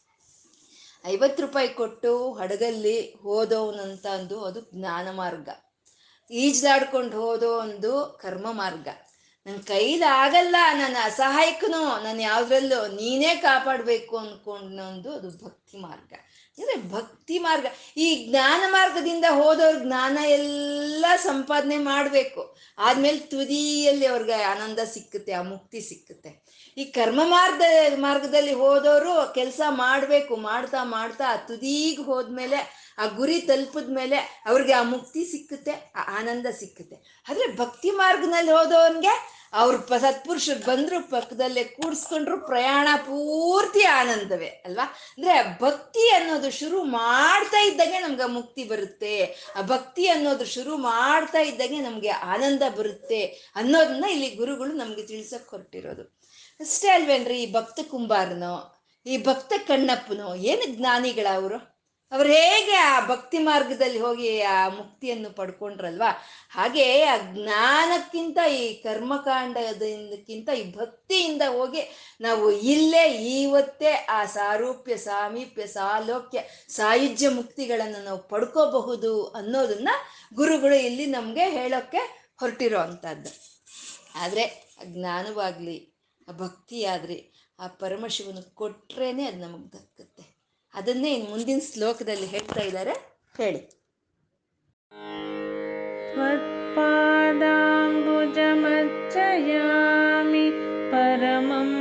ಐವತ್ತು ರೂಪಾಯಿ ಕೊಟ್ಟು ಹಡಗಲ್ಲಿ ಹೋದವನಂತ ಅಂದು ಅದು ಜ್ಞಾನ ಮಾರ್ಗ. ಈಜಲಾಡ್ಕೊಂಡು ಹೋದೋ ಒಂದು ಕರ್ಮ ಮಾರ್ಗ. ನನ್ನ ಕೈಲಿ ಆಗಲ್ಲ, ನನ್ನ ಅಸಹಾಯಕನೋ, ನಾನು ಯಾವ್ದ್ರಲ್ಲೂ ನೀನೇ ಕಾಪಾಡಬೇಕು ಅಂದ್ಕೊಂಡೊಂದು ಅದು ಭಕ್ತಿ ಮಾರ್ಗ. ಅಂದರೆ ಭಕ್ತಿ ಮಾರ್ಗ. ಈ ಜ್ಞಾನ ಮಾರ್ಗದಿಂದ ಹೋದವ್ರ ಜ್ಞಾನ ಎಲ್ಲ ಸಂಪಾದನೆ ಮಾಡಬೇಕು. ಆದ್ಮೇಲೆ ತುದಿಯಲ್ಲಿ ಅವ್ರಿಗೆ ಆನಂದ ಸಿಕ್ಕುತ್ತೆ, ಆ ಮುಕ್ತಿ ಸಿಕ್ಕುತ್ತೆ. ಈ ಕರ್ಮ ಮಾರ್ಗ ಮಾರ್ಗದಲ್ಲಿ ಹೋದವರು ಕೆಲಸ ಮಾಡಬೇಕು, ಮಾಡ್ತಾ ಮಾಡ್ತಾ ಆ ತುದಿಗೆ ಹೋದ್ಮೇಲೆ, ಆ ಗುರಿ ತಲುಪಿದ ಮೇಲೆ ಅವ್ರಿಗೆ ಆ ಮುಕ್ತಿ ಸಿಕ್ಕುತ್ತೆ, ಆ ಆನಂದ ಸಿಕ್ಕುತ್ತೆ. ಆದರೆ ಭಕ್ತಿ ಮಾರ್ಗದಲ್ಲಿ ಹೋದವನ್ಗೆ ಅವ್ರ ಪ ಸತ್ಪುರುಷರು ಬಂದ್ರು ಪಕ್ಕದಲ್ಲೇ ಕೂಡಿಸ್ಕೊಂಡ್ರು ಪ್ರಯಾಣ ಪೂರ್ತಿ ಆನಂದವೇ, ಅಲ್ವಾ? ಅಂದ್ರೆ ಭಕ್ತಿ ಅನ್ನೋದು ಶುರು ಮಾಡ್ತಾ ಇದ್ದಾಗೆ ನಮ್ಗೆ ಮುಕ್ತಿ ಬರುತ್ತೆ. ಆ ಭಕ್ತಿ ಅನ್ನೋದು ಶುರು ಮಾಡ್ತಾ ಇದ್ದಾಗೆ ನಮ್ಗೆ ಆನಂದ ಬರುತ್ತೆ ಅನ್ನೋದನ್ನ ಇಲ್ಲಿ ಗುರುಗಳು ನಮ್ಗೆ ತಿಳ್ಸಕ್ ಹೊರಟಿರೋದು. ಅಷ್ಟೇ ಅಲ್ವೇನ್ರಿ ಈ ಭಕ್ತ ಕುಂಬಾರನೋ, ಈ ಭಕ್ತ ಕಣ್ಣಪ್ಪನೋ, ಏನು ಜ್ಞಾನಿಗಳ ಅವರು ಅವ್ರು ಹೇಗೆ ಆ ಭಕ್ತಿ ಮಾರ್ಗದಲ್ಲಿ ಹೋಗಿ ಆ ಮುಕ್ತಿಯನ್ನು ಪಡ್ಕೊಂಡ್ರಲ್ವಾ? ಹಾಗೆ ಆ ಜ್ಞಾನಕ್ಕಿಂತ ಈ ಕರ್ಮಕಾಂಡದಿಂದಕ್ಕಿಂತ ಈ ಭಕ್ತಿಯಿಂದ ಹೋಗಿ ನಾವು ಇಲ್ಲೇ ಇವತ್ತೇ ಆ ಸಾರೂಪ್ಯ, ಸಾಮೀಪ್ಯ, ಸಾಲೋಕ್ಯ, ಸಾಯುಜ್ಯ ಮುಕ್ತಿಗಳನ್ನು ನಾವು ಪಡ್ಕೋಬಹುದು ಅನ್ನೋದನ್ನ ಗುರುಗಳು ಇಲ್ಲಿ ನಮಗೆ ಹೇಳೋಕ್ಕೆ ಹೊರಟಿರೋ ಅಂಥದ್ದು ಆದರೆ ಜ್ಞಾನವಾಗಲಿ, ಆ ಭಕ್ತಿ ಆದ್ರಿ ಆ ಪರಮಶಿವನ ಕೊಟ್ರೇನೆ ಅದು ನಮಗೆ ದಕ್ಕುತ್ತೆ ಅದನ್ನೇ ಇನ್ ಮುಂದಿನ ಶ್ಲೋಕದಲ್ಲಿ ಹೇಳ್ತಾ ಇದ್ದಾರೆ. ಹೇಳಿ. ಪರಮಂ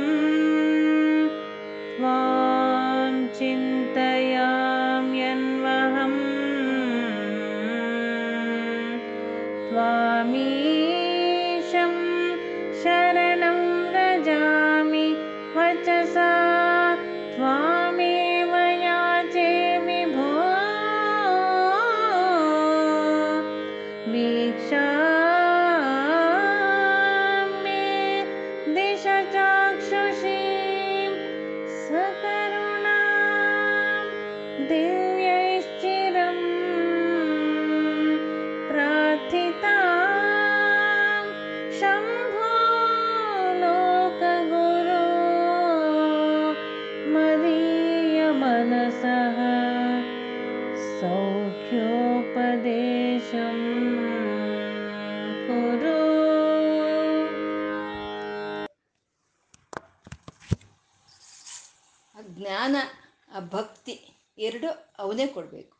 ಕೊಡಬೇಕು.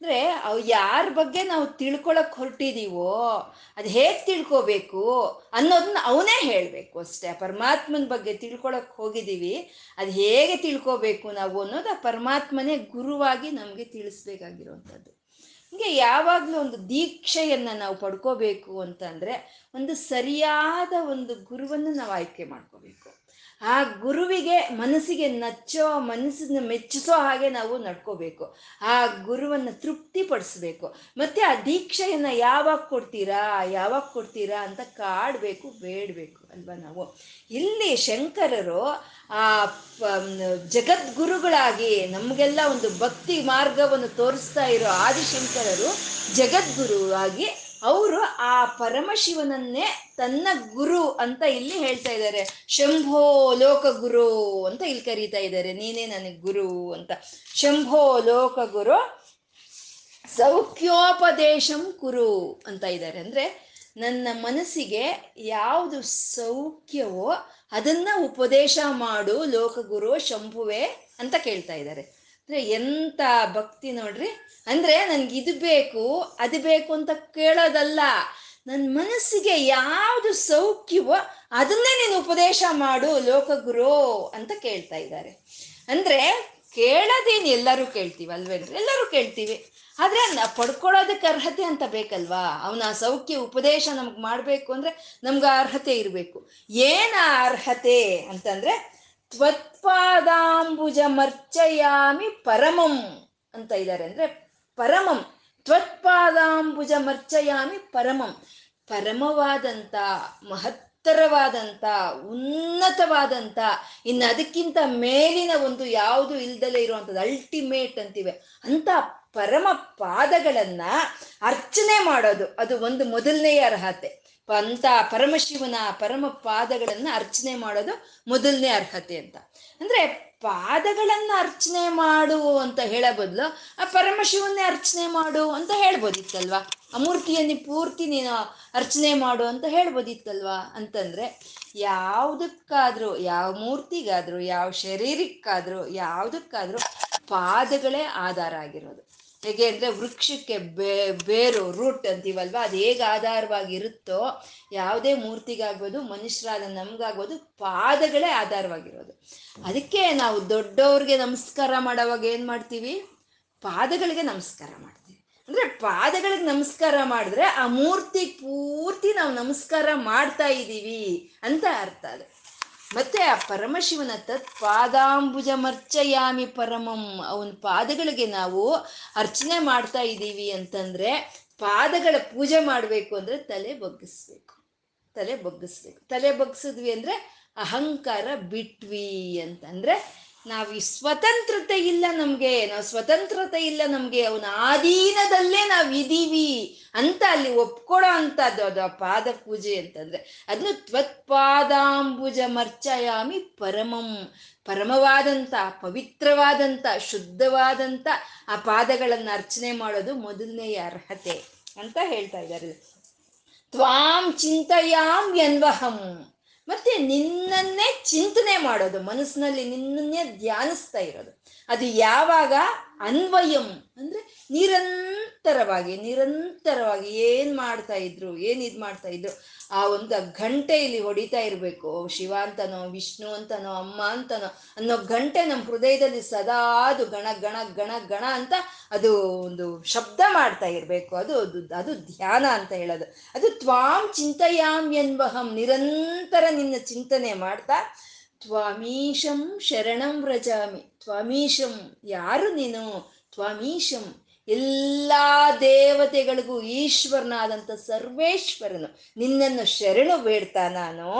ಅಂದರೆ ಅವು ಯಾರ ಬಗ್ಗೆ ನಾವು ತಿಳ್ಕೊಳಕ್ ಹೊರಟಿದೀವೋ ಅದು ಹೇಗೆ ತಿಳ್ಕೊಬೇಕು ಅನ್ನೋದನ್ನ ಅವನೇ ಹೇಳಬೇಕು ಅಷ್ಟೇ. ಪರಮಾತ್ಮನ ಬಗ್ಗೆ ತಿಳ್ಕೊಳಕ್ ಹೋಗಿದ್ದೀವಿ ಅದು ಹೇಗೆ ತಿಳ್ಕೊಬೇಕು ನಾವು ಅನ್ನೋದು ಆ ಪರಮಾತ್ಮನೇ ಗುರುವಾಗಿ ನಮಗೆ ತಿಳಿಸ್ಬೇಕಾಗಿರುವಂಥದ್ದು ಹಿಂಗೆ ಯಾವಾಗಲೂ ಒಂದು ದೀಕ್ಷೆಯನ್ನು ನಾವು ಪಡ್ಕೋಬೇಕು ಅಂತಂದರೆ ಒಂದು ಸರಿಯಾದ ಒಂದು ಗುರುವನ್ನು ನಾವು ಆಯ್ಕೆ ಮಾಡ್ಕೋಬೇಕು. ಆ ಗುರುವಿಗೆ ಮನಸ್ಸಿಗೆ ನಚ್ಚೋ ಮನಸ್ಸನ್ನ ಮೆಚ್ಚಿಸೋ ಹಾಗೆ ನಾವು ನಡ್ಕೋಬೇಕು. ಆ ಗುರುವನ್ನು ತೃಪ್ತಿಪಡಿಸ್ಬೇಕು. ಮತ್ತೆ ಆ ದೀಕ್ಷೆಯನ್ನು ಯಾವಾಗ ಕೊಡ್ತೀರಾ ಯಾವಾಗ ಕೊಡ್ತೀರಾ ಅಂತ ಕಾಡಬೇಕು, ಬೇಡಬೇಕು ಅಲ್ವಾ ನಾವು? ಇಲ್ಲಿ ಶಂಕರರು ಆ ಜಗದ್ಗುರುಗಳಾಗಿ ನಮಗೆಲ್ಲ ಒಂದು ಭಕ್ತಿ ಮಾರ್ಗವನ್ನು ತೋರಿಸ್ತಾ ಇರೋ ಆದಿಶಂಕರರು ಜಗದ್ಗುರುವಾಗಿ ಅವರು ಆ ಪರಮಶಿವನನ್ನೇ ತನ್ನ ಗುರು ಅಂತ ಇಲ್ಲಿ ಹೇಳ್ತಾ ಇದ್ದಾರೆ. ಶಂಭೋ ಲೋಕ ಗುರು ಅಂತ ಇಲ್ಲಿ ಕರೀತಾ ಇದ್ದಾರೆ. ನೀನೇ ನನಗೆ ಗುರು ಅಂತ. ಶಂಭೋ ಲೋಕ ಗುರು ಸೌಖ್ಯೋಪದೇಶಂ ಕುರು ಅಂತ ಇದ್ದಾರೆ. ಅಂದ್ರೆ ನನ್ನ ಮನಸ್ಸಿಗೆ ಯಾವುದು ಸೌಖ್ಯವೋ ಅದನ್ನ ಉಪದೇಶ ಮಾಡು ಲೋಕಗುರು ಶಂಭುವೆ ಅಂತ ಕೇಳ್ತಾ ಇದ್ದಾರೆ. ಅಂದ್ರೆ ಎಂತ ಭಕ್ತಿ ನೋಡ್ರಿ? ಅಂದ್ರೆ ನನ್ಗೆ ಇದು ಬೇಕು, ಅದು ಬೇಕು ಅಂತ ಕೇಳೋದಲ್ಲ. ನನ್ನ ಮನಸ್ಸಿಗೆ ಯಾವುದು ಸೌಖ್ಯವೋ ಅದನ್ನೇ ನೀನು ಉಪದೇಶ ಮಾಡು, ಲೋಕಗುರು ಅಂತ ಕೇಳ್ತಾ ಇದ್ದಾರೆ. ಅಂದ್ರೆ ಕೇಳೋದೇನು ಎಲ್ಲರೂ ಕೇಳ್ತೀವಿ ಅಲ್ವೇನ್ರಿ ಎಲ್ಲರೂ ಕೇಳ್ತೀವಿ. ಆದ್ರೆ ಪಡ್ಕೊಳ್ಳೋದಕ್ಕೆ ಅರ್ಹತೆ ಅಂತ ಬೇಕಲ್ವಾ? ಅವನ ಸೌಖ್ಯ ಉಪದೇಶ ನಮ್ಗೆ ಮಾಡ್ಬೇಕು ಅಂದ್ರೆ ನಮ್ಗೆ ಅರ್ಹತೆ ಇರಬೇಕು. ಏನ ಅರ್ಹತೆ ಅಂತಂದ್ರೆ ತ್ವತ್ಪಾದಾಂಬುಜ ಮರ್ಚಯಾಮಿ ಪರಮಂ ಅಂತ ಇದ್ದಾರೆ ಅಂದ್ರೆ ಪರಮಂ. ತ್ವತ್ಪಾದಾಂಬುಜ ಮರ್ಚಯಾಮಿ ಪರಮಂ. ಪರಮವಾದಂಥ ಮಹತ್ತರವಾದಂಥ ಉನ್ನತವಾದಂಥ ಇನ್ನು ಅದಕ್ಕಿಂತ ಮೇಲಿನ ಒಂದು ಯಾವುದು ಇಲ್ದಲೇ ಇರುವಂಥದ್ದು ಅಲ್ಟಿಮೇಟ್ ಅಂತಿವೆ. ಅಂತ ಪರಮ ಪಾದಗಳನ್ನ ಅರ್ಚನೆ ಮಾಡೋದು, ಅದು ಒಂದು ಮೊದಲನೆಯ ಅರ್ಹತೆ. ಅಂತ ಪರಮಶಿವನ ಪರಮ ಪಾದಗಳನ್ನ ಅರ್ಚನೆ ಮಾಡೋದು ಮೊದಲನೇ ಅರ್ಹತೆ ಅಂತ. ಅಂದ್ರೆ ಪಾದಗಳನ್ನ ಅರ್ಚನೆ ಮಾಡು ಅಂತ ಹೇಳೋ ಬದಲು ಆ ಪರಮಶಿವನ್ನೇ ಅರ್ಚನೆ ಮಾಡು ಅಂತ ಹೇಳ್ಬೋದಿತ್ತಲ್ವಾ? ಆ ಮೂರ್ತಿಯನ್ನೇ ಪೂರ್ತಿ ನೀನು ಅರ್ಚನೆ ಮಾಡು ಅಂತ ಹೇಳ್ಬೋದಿತ್ತಲ್ವಾ? ಅಂತಂದ್ರೆ ಯಾವುದಕ್ಕಾದ್ರೂ, ಯಾವ ಮೂರ್ತಿಗಾದ್ರೂ, ಯಾವ ಶರೀರಕ್ಕಾದ್ರೂ, ಯಾವುದಕ್ಕಾದ್ರೂ ಪಾದಗಳೇ ಆಧಾರ ಆಗಿರೋದು. ಹೇಗೆ ಅಂದ್ರೆ ವೃಕ್ಷಕ್ಕೆ ಬೇ, ಬೇರು ರೂಟ್ ಅಂತೀವಲ್ವಾ? ಅದು ಹೇಗೆ ಆಧಾರವಾಗಿರುತ್ತೋ, ಯಾವುದೇ ಮೂರ್ತಿಗಾಗ್ಬೋದು, ಮನುಷ್ಯರಾದ ನಮ್ಗಾಗ್ಬೋದು, ಪಾದಗಳೇ ಆಧಾರವಾಗಿರೋದು. ಅದಕ್ಕೆ ನಾವು ದೊಡ್ಡವ್ರಿಗೆ ನಮಸ್ಕಾರ ಮಾಡೋವಾಗ ಏನು ಮಾಡ್ತೀವಿ? ಪಾದಗಳಿಗೆ ನಮಸ್ಕಾರ ಮಾಡ್ತೀವಿ. ಅಂದ್ರೆ ಪಾದಗಳಿಗೆ ನಮಸ್ಕಾರ ಮಾಡಿದ್ರೆ ಆ ಮೂರ್ತಿ ಪೂರ್ತಿ ನಾವು ನಮಸ್ಕಾರ ಮಾಡ್ತಾ ಇದ್ದೀವಿ ಅಂತ ಅರ್ಥ ಅದು. ಮತ್ತೆ ಆ ಪರಮಶಿವನ ತತ್ ಪಾದಾಂಬುಜ ಮರ್ಚಯಾಮಿ ಪರಮಂ. ಅವನ ಪಾದಗಳಿಗೆ ನಾವು ಅರ್ಚನೆ ಮಾಡ್ತಾ ಇದ್ದೀವಿ ಅಂತಂದ್ರೆ ಪಾದಗಳ ಪೂಜೆ ಮಾಡಬೇಕು ಅಂದ್ರೆ ತಲೆ ಬಗ್ಗಿಸ್ಬೇಕು. ತಲೆ ಬಗ್ಗಿಸ್ಬೇಕು. ತಲೆ ಬಗ್ಗಿಸಿದ್ವಿ ಅಂದ್ರೆ ಅಹಂಕಾರ ಬಿಟ್ವಿ ಅಂತಂದ್ರೆ ನಾವು ಸ್ವತಂತ್ರತೆ ಇಲ್ಲ ನಮ್ಗೆ, ನಾವು ಸ್ವತಂತ್ರತೆ ಇಲ್ಲ ನಮ್ಗೆ, ಅವನ ಆಧೀನದಲ್ಲೇ ನಾವು ಇದೀವಿ ಅಂತ ಅಲ್ಲಿ ಒಪ್ಕೊಳ್ಳೋ ಅಂತದ್ದು ಅದು ಆ ಪಾದ ಪೂಜೆ ಅಂತಂದ್ರೆ. ಅದನ್ನು ತ್ವತ್ಪಾದಾಂಬುಜ ಮರ್ಚಯಾಮಿ ಪರಮಂ. ಪರಮವಾದಂಥ, ಪವಿತ್ರವಾದಂಥ, ಶುದ್ಧವಾದಂಥ ಆ ಪಾದಗಳನ್ನು ಅರ್ಚನೆ ಮಾಡೋದು ಮೊದಲನೆಯ ಅರ್ಹತೆ ಅಂತ ಹೇಳ್ತಾ ಇದ್ದಾರೆ. ತ್ವಾಂ ಚಿಂತಯಾಂ ಎನ್ವಹಂ ಮತ್ತೆ ನಿನ್ನನ್ನೇ ಚಿಂತನೆ ಮಾಡೋದು ಮನಸ್ಸಿನಲ್ಲಿ ನಿನ್ನನ್ನೇ ಧ್ಯಾನಿಸ್ತಾ ಇರೋದು. ಅದು ಯಾವಾಗ ಅನ್ವಯಂ ಅಂದ್ರೆ ನಿರಂತರವಾಗಿ ನಿರಂತರವಾಗಿ ಏನ್ ಮಾಡ್ತಾ ಇದ್ರು, ಏನ್ ಇದ್ ಮಾಡ್ತಾ ಇದ್ರು, ಆ ಒಂದು ಗಂಟೆ ಇಲ್ಲಿ ಹೊಡಿತಾ ಇರ್ಬೇಕು. ಶಿವ ಅಂತನೋ, ವಿಷ್ಣು ಅಂತನೋ, ಅಮ್ಮ ಅಂತನೋ ಅನ್ನೋ ಗಂಟೆ ನಮ್ಮ ಹೃದಯದಲ್ಲಿ ಸದಾ ಅದು ಗಣ ಗಣ ಗಣ ಗಣ ಅಂತ ಅದು ಒಂದು ಶಬ್ದ ಮಾಡ್ತಾ ಇರ್ಬೇಕು. ಅದು ಅದು ಧ್ಯಾನ ಅಂತ ಹೇಳೋದು. ಅದು ತ್ವಾಂ ಚಿಂತಯಾಂ ಎನ್ವಹಂ ನಿರಂತರ ನಿನ್ನ ಚಿಂತನೆ ಮಾಡ್ತಾ ತ್ವಾಮೀಶಂ ಶರಣಂ ವ್ರಜಾಮಿ. ತ್ವಾಮೀಶಂ ಯಾರು ನೀನು? ತ್ವಾಮೀಶಂ ಎಲ್ಲಾ ದೇವತೆಗಳಿಗೂ ಈಶ್ವರನಾದಂಥ ಸರ್ವೇಶ್ವರನು ನಿನ್ನನ್ನು ಶರಣು ಬೇಡ್ತಾ ನಾನು.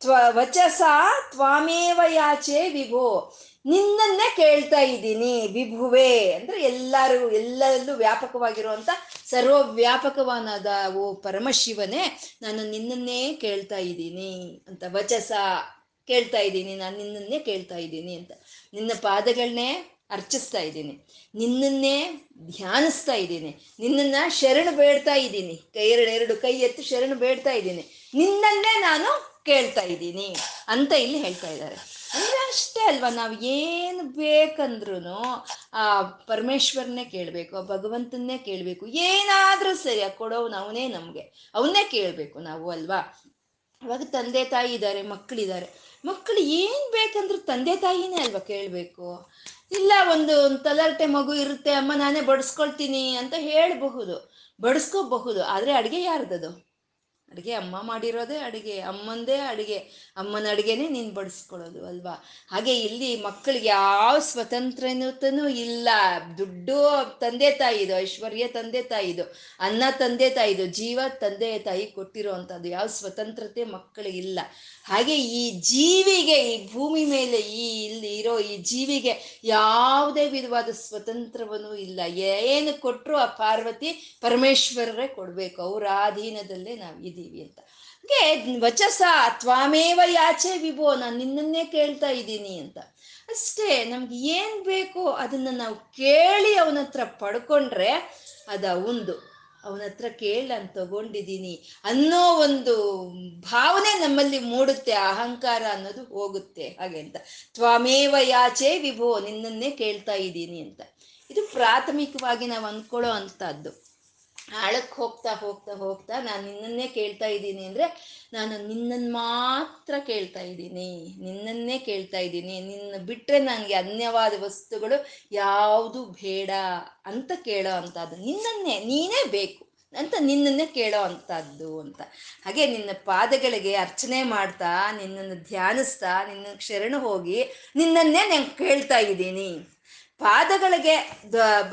ತ್ವ ವಚಸ ತ್ವಾಮೇವ ಯಾಚೆ ವಿಭೋ. ನಿನ್ನನ್ನೇ ಕೇಳ್ತಾ ಇದ್ದೀನಿ ವಿಭುವೆ ಅಂದ್ರೆ ಎಲ್ಲರೂ ಎಲ್ಲರಲ್ಲೂ ವ್ಯಾಪಕವಾಗಿರುವಂತ ಸರ್ವ ವ್ಯಾಪಕವಾನಾದ ಓ ಪರಮಶಿವನೇ ನಾನು ನಿನ್ನನ್ನೇ ಕೇಳ್ತಾ ಇದ್ದೀನಿ ಅಂತ ವಚಸ ಕೇಳ್ತಾ ಇದ್ದೀನಿ ನಾನು ನಿನ್ನನ್ನೇ ಕೇಳ್ತಾ ಇದ್ದೀನಿ ಅಂತ. ನಿನ್ನ ಪಾದಗಳನ್ನೇ ಅರ್ಚಿಸ್ತಾ ಇದ್ದೀನಿ. ನಿನ್ನನ್ನೇ ಧ್ಯಾನಿಸ್ತಾ ಇದ್ದೀನಿ. ನಿನ್ನನ್ನ ಶರಣು ಬೇಡ್ತಾ ಇದ್ದೀನಿ. ಕೈ ಎರಡು ಎರಡು ಕೈ ಎತ್ತು ಶರಣು ಬೇಡ್ತಾ ಇದ್ದೀನಿ. ನಿನ್ನನ್ನೇ ನಾನು ಕೇಳ್ತಾ ಇದ್ದೀನಿ ಅಂತ ಇಲ್ಲಿ ಹೇಳ್ತಾ ಇದ್ದಾರೆ. ಅಂದ್ರೆ ಅಷ್ಟೇ ಅಲ್ವಾ, ನಾವು ಏನು ಬೇಕಂದ್ರೂ ಆ ಪರಮೇಶ್ವರನ್ನೇ ಕೇಳಬೇಕು, ಆ ಭಗವಂತನ್ನೇ ಕೇಳಬೇಕು. ಏನಾದರೂ ಸರಿ, ಆ ಕೊಡೋನು ಅವನೇ ನಮಗೆ. ಅವನ್ನೇ ಕೇಳಬೇಕು ನಾವು ಅಲ್ವಾ? ಅವಾಗ ತಂದೆ ತಾಯಿ ಇದ್ದಾರೆ ಮಕ್ಕಳಿದ್ದಾರೆ ಮಕ್ಕಳು ಏನು ಬೇಕಂದ್ರೂ ತಂದೆ ತಾಯಿನೇ ಅಲ್ವಾ ಕೇಳಬೇಕು? ಇಲ್ಲ ಒಂದು ತಲಾರ್ಟೆ ಮಗು ಇರುತ್ತೆ ಅಮ್ಮ ನಾನೇ ಬಡಿಸ್ಕೊಳ್ತೀನಿ ಅಂತ ಹೇಳಬಹುದು. ಬಡಿಸ್ಕೋಬಹುದು ಆದರೆ ಅಡುಗೆ ಯಾರ್ದದು? ಅಡುಗೆ ಅಮ್ಮ ಮಾಡಿರೋದೇ ಅಡುಗೆ, ಅಮ್ಮಂದೇ ಅಡುಗೆ, ಅಮ್ಮನ ಅಡುಗೆನೇ ನೀನು ಬಡಿಸ್ಕೊಳ್ಳೋದು ಅಲ್ವಾ? ಹಾಗೆ ಇಲ್ಲಿ ಮಕ್ಕಳಿಗೆ ಯಾವ ಸ್ವತಂತ್ರನೂ ಇಲ್ಲ. ದುಡ್ಡು ತಂದೆ ತಾಯಿದು, ಐಶ್ವರ್ಯ ತಂದೆ ತಾಯಿದು, ಅನ್ನ ತಂದೆ ತಾಯಿದು, ಜೀವ ತಂದೆ ತಾಯಿ ಕೊಟ್ಟಿರೋ ಅಂಥದ್ದು ಯಾವ ಸ್ವತಂತ್ರತೆ ಮಕ್ಕಳಿಗಿಲ್ಲ ಹಾಗೆ ಈ ಜೀವಿಗೆ, ಈ ಭೂಮಿ ಮೇಲೆ ಈ ಇಲ್ಲಿ ಇರೋ ಈ ಜೀವಿಗೆ ಯಾವುದೇ ವಿಧವಾದ ಸ್ವತಂತ್ರವೂ ಇಲ್ಲ. ಏನು ಕೊಟ್ಟರು ಆ ಪಾರ್ವತಿ ಪರಮೇಶ್ವರರೇ ಕೊಡಬೇಕು. ಅವರ ಅಧೀನದಲ್ಲೇ ನಾವು ಇದ್ದೀವಿ. ಅಂತ. ಹಾಗೆ, ವಚಸ ತ್ವಾಮೇವ ಯಾಚೆ ವಿಭೋ, ನಾನು ನಿನ್ನನ್ನೇ ಕೇಳ್ತಾ ಇದ್ದೀನಿ ಅಂತ. ಅಷ್ಟೇ, ನಮ್ಗೆ ಏನ್ ಬೇಕೋ ಅದನ್ನ ನಾವು ಕೇಳಿ ಅವನ ಹತ್ರ ಪಡ್ಕೊಂಡ್ರೆ ಅದ ಒಂದು ಅವನ ಹತ್ರ ಕೇಳಿ ತಗೊಂಡಿದ್ದೀನಿ ಅನ್ನೋ ಒಂದು ಭಾವನೆ ನಮ್ಮಲ್ಲಿ ಮೂಡುತ್ತೆ, ಅಹಂಕಾರ ಅನ್ನೋದು ಹೋಗುತ್ತೆ. ಹಾಗೆ ಅಂತ. ತ್ವಾಮೇವ ಯಾಚೆ ವಿಭೋ, ನಿನ್ನನ್ನೇ ಕೇಳ್ತಾ ಇದ್ದೀನಿ ಅಂತ. ಇದು ಪ್ರಾಥಮಿಕವಾಗಿ ನಾವು ಅಂದ್ಕೊಳ್ಳೋ ಅಂಥದ್ದು. ಆಳಕ್ಕೆ ಹೋಗ್ತಾ ಹೋಗ್ತಾ ಹೋಗ್ತಾ ನಾನು ನಿನ್ನನ್ನೇ ಕೇಳ್ತಾ ಇದ್ದೀನಿ ಅಂದರೆ ನಾನು ನಿನ್ನನ್ನು ಮಾತ್ರ ಕೇಳ್ತಾ ಇದ್ದೀನಿ. ನಿನ್ನನ್ನೇ ಕೇಳ್ತಾ ಇದ್ದೀನಿ. ನಿನ್ನ ಬಿಟ್ಟರೆ ನನಗೆ ಅನ್ಯವಾದ ವಸ್ತುಗಳು ಯಾವುದು ಬೇಡ ಅಂತ ಕೇಳೋ ಅಂಥದ್ದು. ನಿನ್ನನ್ನೇ, ನೀನೇ ಬೇಕು ಅಂತ ನಿನ್ನನ್ನೇ ಕೇಳೋ ಅಂಥದ್ದು ಅಂತ. ಹಾಗೆ ನಿನ್ನ ಪಾದಗಳಿಗೆ ಅರ್ಚನೆ ಮಾಡ್ತಾ, ನಿನ್ನನ್ನು ಧ್ಯಾನಿಸ್ತಾ, ನಿನ್ನ ಶರಣು ಹೋಗಿ ನಿನ್ನನ್ನೇ ನಾನು ಕೇಳ್ತಾ ಇದ್ದೀನಿ. ಪಾದಗಳಿಗೆ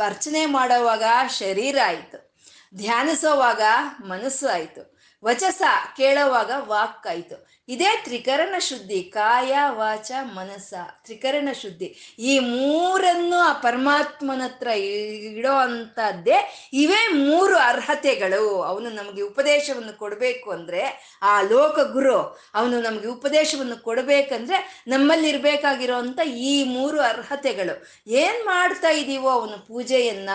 ಅರ್ಚನೆ ಮಾಡೋವಾಗ ಶರೀರ ಆಯಿತು. ಧ್ಯಾನಿಸೋವಾಗ ಮನಸ್ಸು ಆಯಿತು. ವಚಸ ಕೇಳೋವಾಗ ವಾಕ್ ಆಯಿತು. ಇದೇ ತ್ರಿಕರಣ ಶುದ್ಧಿ, ಕಾಯ, ವಾಚ, ಮನಸ್ಸ, ತ್ರಿಕರಣ ಶುದ್ಧಿ. ಈ ಮೂರನ್ನು ಆ ಪರಮಾತ್ಮನ ಹತ್ರ ಇಡೋ ಅಂಥದ್ದೇ ಇವೇ ಮೂರು ಅರ್ಹತೆಗಳು. ಅವನು ನಮಗೆ ಉಪದೇಶವನ್ನು ಕೊಡಬೇಕು ಅಂದರೆ ಆ ಲೋಕ ಗುರು, ಅವನು ನಮಗೆ ಉಪದೇಶವನ್ನು ಕೊಡಬೇಕಂದ್ರೆ ನಮ್ಮಲ್ಲಿ ಇರಬೇಕಾಗಿರೋಂಥ ಈ ಮೂರು ಅರ್ಹತೆಗಳು. ಏನು ಮಾಡ್ತಾ ಇದ್ದೀವೋ ಅವನು ಪೂಜೆಯನ್ನ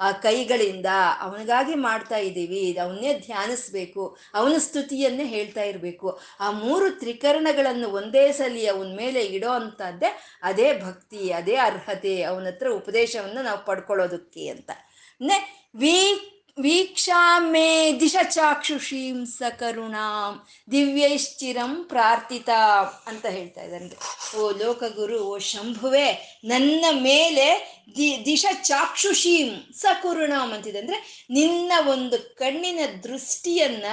ಆ ಕೈಗಳಿಂದ ಅವನಿಗಾಗಿ ಮಾಡ್ತಾ ಇದ್ದೀವಿ ಅವನ್ನೇ ಧ್ಯಾನಿಸ್ಬೇಕು, ಅವನ ಸ್ತುತಿಯನ್ನೇ ಹೇಳ್ತಾ ಇರಬೇಕು. ಆ ಮೂರು ತ್ರಿಕರಣಗಳನ್ನು ಒಂದೇ ಸಲಿ ಅವನ ಮೇಲೆ ಇಡೋ ಅಂಥದ್ದೇ ಅದೇ ಭಕ್ತಿ, ಅದೇ ಅರ್ಹತೆ ಅವನ ಹತ್ರ ಉಪದೇಶವನ್ನು ನಾವು ಪಡ್ಕೊಳ್ಳೋದಕ್ಕೆ ಅಂತ. ವೀ ವೀಕ್ಷಾಮೇ ದಿಶ ಚಾಕ್ಷುಷೀಂ ಸಕರುಣಾಂ ದಿವ್ಯೈಶ್ಚಿರಂ ಪ್ರಾರ್ಥಿತ ಅಂತ ಹೇಳ್ತಾ ಇದ್ದಾರೆ. ಓ ಲೋಕಗುರು, ಓ ಶಂಭುವೆ, ನನ್ನ ಮೇಲೆ ದಿ ದಿಶ ಚಾಕ್ಷುಷೀಂ ಸಕರುಣಾಂ ಅಂತಿದೆ. ಅಂದ್ರೆ ನಿನ್ನ ಒಂದು ಕಣ್ಣಿನ ದೃಷ್ಟಿಯನ್ನ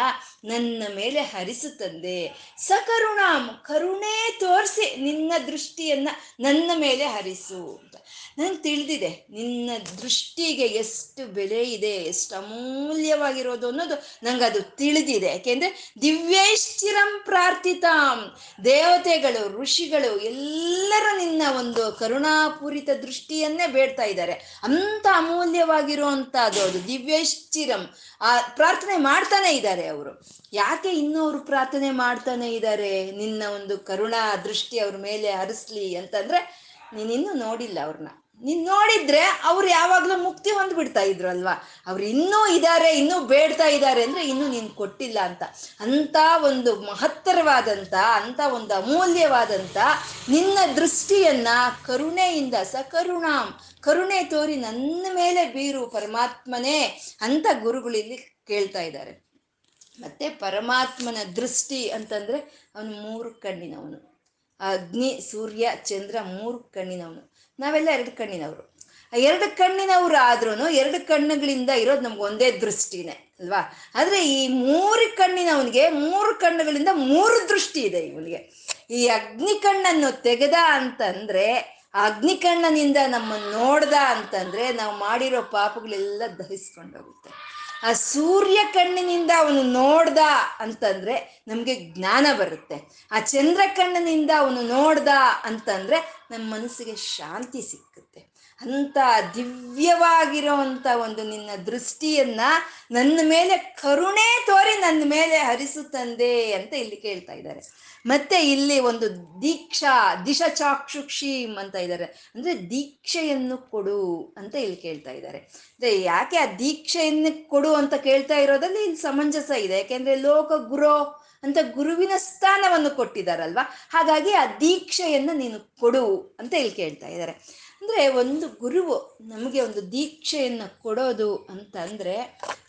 ನನ್ನ ಮೇಲೆ ಹರಿಸುತ್ತಂದೆ. ಸಕರುಣಾಂ, ಕರುಣೆ ತೋರಿಸಿ ನಿನ್ನ ದೃಷ್ಟಿಯನ್ನ ನನ್ನ ಮೇಲೆ ಹರಿಸು ಅಂತ. ನಂಗೆ ತಿಳಿದಿದೆ, ನಿನ್ನ ದೃಷ್ಟಿಗೆ ಎಷ್ಟು ಬೆಲೆ ಇದೆ, ಎಷ್ಟು ಅಮೂಲ್ಯವಾಗಿರೋದು ಅನ್ನೋದು ನಂಗೆ ಅದು ತಿಳಿದಿದೆ. ಯಾಕೆಂದ್ರೆ ದಿವ್ಯೇಶ್ಚಿರಂ ಪ್ರಾರ್ಥಿತಾಂ. ದೇವತೆಗಳು, ಋಷಿಗಳು ಎಲ್ಲರೂ ನಿನ್ನ ಒಂದು ಕರುಣಾಪೂರಿತ ದೃಷ್ಟಿಯನ್ನೇ ಬೇಡ್ತಾ ಇದ್ದಾರೆ. ಅಂತ ಅಮೂಲ್ಯವಾಗಿರುವಂತಹದ್ದು ಅದು ದಿವ್ಯೇಶ್ಚಿರಂ. ಆ ಪ್ರಾರ್ಥನೆ ಮಾಡ್ತಾನೆ ಇದ್ದಾರೆ ಅವರು. ಯಾಕೆ ಇನ್ನೂ ಪ್ರಾರ್ಥನೆ ಮಾಡ್ತಾನೆ ಇದ್ದಾರೆ? ನಿನ್ನ ಒಂದು ಕರುಣಾ ದೃಷ್ಟಿ ಅವ್ರ ಮೇಲೆ ಹರಿಸ್ಲಿ ಅಂತಂದ್ರೆ ನೀನಿನ್ನೂ ನೋಡಿಲ್ಲ ಅವ್ರನ್ನ ನೀನ್ ನೋಡಿದ್ರೆ ಅವ್ರು ಯಾವಾಗ್ಲೂ ಮುಕ್ತಿ ಹೊಂದ್ಬಿಡ್ತಾ ಇದ್ರು ಅಲ್ವಾ ಅವ್ರು ಇನ್ನೂ ಇದ್ದಾರೆ ಇನ್ನೂ ಬೇಡ್ತಾ ಇದ್ದಾರೆ ಅಂದ್ರೆ ಇನ್ನೂ ನೀನ್ ಕೊಟ್ಟಿಲ್ಲ ಅಂತ. ಅಂತ ಒಂದು ಮಹತ್ತರವಾದಂತ ಅಂತ ಒಂದು ಅಮೂಲ್ಯವಾದಂತ ನಿನ್ನ ದೃಷ್ಟಿಯನ್ನ ಕರುಣೆಯಿಂದ, ಸಕರುಣಾಂ, ಕರುಣೆ ತೋರಿ ನನ್ನ ಮೇಲೆ ಬೀರು ಪರಮಾತ್ಮನೇ ಅಂತ ಗುರುಗಳಿಲ್ಲಿ ಕೇಳ್ತಾ ಇದ್ದಾರೆ. ಮತ್ತೆ ಪರಮಾತ್ಮನ ದೃಷ್ಟಿ ಅಂತಂದ್ರೆ ಅವನು ಮೂರು ಕಣ್ಣಿನವನು. ಅಗ್ನಿ, ಸೂರ್ಯ, ಚಂದ್ರ ಮೂರು ಕಣ್ಣಿನವನು. ನಾವೆಲ್ಲ ಎರಡು ಕಣ್ಣಿನವರು. ಆ ಎರಡು ಕಣ್ಣಿನವರು ಆದ್ರೂ ಎರಡು ಕಣ್ಣುಗಳಿಂದ ಇರೋದು ನಮ್ಗೆ ಒಂದೇ ದೃಷ್ಟಿನೇ, ಅಲ್ವಾ? ಆದ್ರೆ ಈ ಮೂರು ಕಣ್ಣಿನವನಿಗೆ ಮೂರು ಕಣ್ಣುಗಳಿಂದ ಮೂರು ದೃಷ್ಟಿ ಇದೆ ಇವನಿಗೆ. ಈ ಅಗ್ನಿ ಕಣ್ಣನ್ನು ತೆಗೆದ ಅಂತಂದ್ರೆ ಅಗ್ನಿ ಕಣ್ಣನಿಂದ ನಮ್ಮನ್ನು ನೋಡ್ದ ಅಂತಂದ್ರೆ ನಾವು ಮಾಡಿರೋ ಪಾಪಗಳೆಲ್ಲ ದಹಿಸ್ಕೊಂಡೋಗುತ್ತೆ. ಆ ಸೂರ್ಯ ಕಣ್ಣಿನಿಂದ ಅವನು ನೋಡ್ದ ಅಂತಂದ್ರೆ ನಮ್ಗೆ ಜ್ಞಾನ ಬರುತ್ತೆ. ಆ ಚಂದ್ರ ಕಣ್ಣಿನಿಂದ ಅವನು ನೋಡ್ದ ಅಂತಂದ್ರೆ ನಮ್ಮ ಮನಸ್ಸಿಗೆ ಶಾಂತಿ ಸಿಕ್ಕುತ್ತೆ ಅಂತ ದಿವ್ಯವಾಗಿರುವಂತ ಒಂದು ನಿನ್ನ ದೃಷ್ಟಿಯನ್ನ ನನ್ನ ಮೇಲೆ ಕರುಣೆ ತೋರಿ ನನ್ನ ಮೇಲೆ ಹರಿಸು ತಂದೆ ಅಂತ ಇಲ್ಲಿ ಕೇಳ್ತಾ ಇದ್ದಾರೆ. ಮತ್ತೆ ಇಲ್ಲಿ ಒಂದು ದೀಕ್ಷಾ, ದಿಶ ಚಾಕ್ಷುಕ್ಷಿ ಅಂತ ಇದ್ದಾರೆ. ಅಂದ್ರೆ ದೀಕ್ಷೆಯನ್ನು ಕೊಡು ಅಂತ ಇಲ್ಲಿ ಕೇಳ್ತಾ ಇದ್ದಾರೆ. ಅಂದ್ರೆ ಯಾಕೆ ಆ ದೀಕ್ಷೆಯನ್ನು ಕೊಡು ಅಂತ ಕೇಳ್ತಾ ಇರೋದ್ರಲ್ಲಿ ಇಲ್ಲಿ ಸಮಂಜಸ ಇದೆ. ಯಾಕೆಂದ್ರೆ ಲೋಕ ಗುರು ಅಂತ ಗುರುವಿನ ಸ್ಥಾನವನ್ನು ಕೊಟ್ಟಿದ್ದಾರಲ್ವಾ? ಹಾಗಾಗಿ ಆ ದೀಕ್ಷೆಯನ್ನು ನೀನು ಕೊಡು ಅಂತ ಇಲ್ಲಿ ಕೇಳ್ತಾ ಇದ್ದಾರೆ. ಅಂದ್ರೆ ಒಂದು ಗುರುವು ನಮಗೆ ಒಂದು ದೀಕ್ಷೆಯನ್ನು ಕೊಡೋದು ಅಂತ ಅಂದ್ರೆ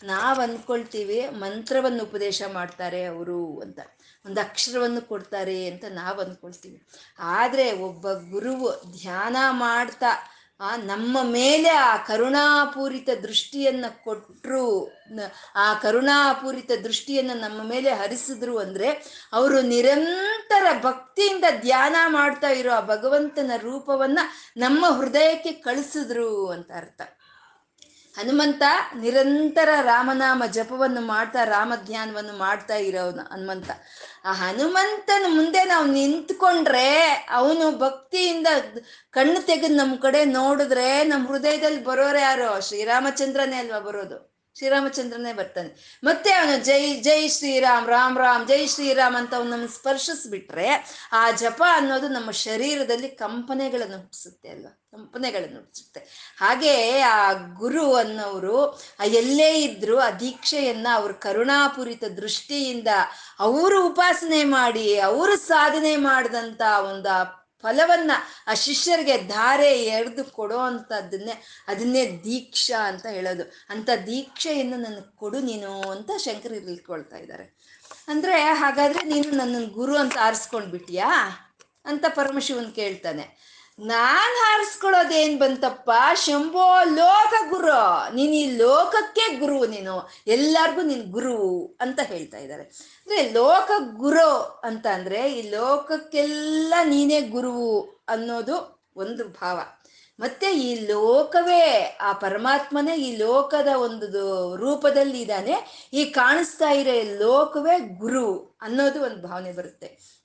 ನಾವು ಅಂದ್ಕೊಳ್ತೀವಿ ಮಂತ್ರವನ್ನು ಉಪದೇಶ ಮಾಡ್ತಾರೆ ಅವರು ಅಂತ. ಒಂದು ಅಕ್ಷರವನ್ನು ಕೊಡ್ತಾರೆ ಅಂತ ನಾವು ಅಂದ್ಕೊಳ್ತೀವಿ ಆದರೆ ಒಬ್ಬ ಗುರುವು ಧ್ಯಾನ ಮಾಡ್ತಾ ಆ, ನಮ್ಮ ಮೇಲೆ ಆ ಕರುಣಾಪೂರಿತ ದೃಷ್ಟಿಯನ್ನ ಕೊಟ್ಟರು ಆ ಕರುಣಾಪೂರಿತ ದೃಷ್ಟಿಯನ್ನು ನಮ್ಮ ಮೇಲೆ ಹರಿಸಿದ್ರು ಅಂದ್ರೆ ಅವರು ನಿರಂತರ ಭಕ್ತಿಯಿಂದ ಧ್ಯಾನ ಮಾಡ್ತಾ ಇರೋ ಆ ಭಗವಂತನ ರೂಪವನ್ನ ನಮ್ಮ ಹೃದಯಕ್ಕೆ ಕಳಿಸಿದ್ರು ಅಂತ ಅರ್ಥ. ಹನುಮಂತ ನಿರಂತರ ರಾಮನಾಮ ಜಪವನ್ನು ಮಾಡ್ತಾ ರಾಮ ಧ್ಯಾನವನ್ನು ಮಾಡ್ತಾ ಇರೋನು ಹನುಮಂತ. ಆ ಹನುಮಂತನ ಮುಂದೆ ನಾವು ನಿಂತ್ಕೊಂಡ್ರೆ ಅವನು ಭಕ್ತಿಯಿಂದ ಕಣ್ಣು ತೆಗೆದು ನಮ್ಮ ಕಡೆ ನೋಡಿದ್ರೆ ನಮ್ಮ ಹೃದಯದಲ್ಲಿ ಬರೋರು ಯಾರು? ಶ್ರೀರಾಮಚಂದ್ರನೇ ಅಲ್ವಾ ಬರೋದು? ಶ್ರೀರಾಮಚಂದ್ರನೇ ಬರ್ತಾನೆ. ಮತ್ತೆ ಅವನು ಜೈ ಜೈ ಶ್ರೀರಾಮ್, ರಾಮ್ ರಾಮ್, ಜೈ ಶ್ರೀರಾಮ್ ಅಂತ ಅವನನ್ನು ಸ್ಪರ್ಶಿಸ್ಬಿಟ್ರೆ ಆ ಜಪ ಅನ್ನೋದು ನಮ್ಮ ಶರೀರದಲ್ಲಿ ಕಂಪನೆಗಳನ್ನು ಹುಟ್ಟಿಸುತ್ತೆ ಅಲ್ವಾ? ಕಂಪನೆಗಳನ್ನು ಹುಟ್ಟಿಸುತ್ತೆ. ಹಾಗೆ ಆ ಗುರು ಅನ್ನೋರು ಎಲ್ಲೇ ಇದ್ರು ಆ ದೀಕ್ಷೆಯನ್ನ ಅವ್ರ ಕರುಣಾಪೂರಿತ ದೃಷ್ಟಿಯಿಂದ ಅವರು ಉಪಾಸನೆ ಮಾಡಿ, ಅವರು ಸಾಧನೆ ಮಾಡಿದಂತ ಒಂದು ಫಲವನ್ನ ಆ ಶಿಷ್ಯರಿಗೆ ಧಾರೆ ಎರೆದು ಕೊಡೋ ಅಂಥದ್ದನ್ನೇ ಅದನ್ನೇ ದೀಕ್ಷಾ ಅಂತ ಹೇಳೋದು. ಅಂತ ದೀಕ್ಷೆಯನ್ನು ನನಗೆ ಕೊಡು ನೀನು ಅಂತ ಶಂಕರ್ ಇಳ್ಕೊಳ್ತಾ ಇದ್ದಾರೆ. ಅಂದ್ರೆ ಹಾಗಾದ್ರೆ ನೀನು ನನ್ನ ಗುರು ಅಂತ ಆರಿಸ್ಕೊಂಡ್ಬಿಟ್ಯಾ ಅಂತ ಪರಮಶಿವನ್ ಕೇಳ್ತಾನೆ. ನಾನ್ ಹಾರಿಸ್ಕೊಳ್ಳೋದೇನ್ ಬಂತಪ್ಪ? ಶಂಭೋ, ಲೋಕ ಗುರು. ನೀನ್ ಈ ಲೋಕಕ್ಕೆ ಗುರು ನೀನು. ಎಲ್ಲಾರ್ಗು ನೀನ್ ಗುರು ಅಂತ ಹೇಳ್ತಾ ಇದ್ದಾರೆ. ಅಂದ್ರೆ ಲೋಕ ಗುರು ಅಂತ ಅಂದ್ರೆ ಈ ಲೋಕಕ್ಕೆಲ್ಲ ನೀನೇ ಗುರು ಅನ್ನೋದು ಒಂದು ಭಾವ. ಮತ್ತೆ ಈ ಲೋಕವೇ, ಆ ಪರಮಾತ್ಮನೇ ಈ ಲೋಕದ ಒಂದು ರೂಪದಲ್ಲಿ ಇದ್ದಾನೆ. ಈ ಕಾಣಿಸ್ತಾ ಇರೋ ಲೋಕವೇ ಗುರು ಅನ್ನೋದು ಒಂದು ಭಾವನೆ ಬರುತ್ತೆ.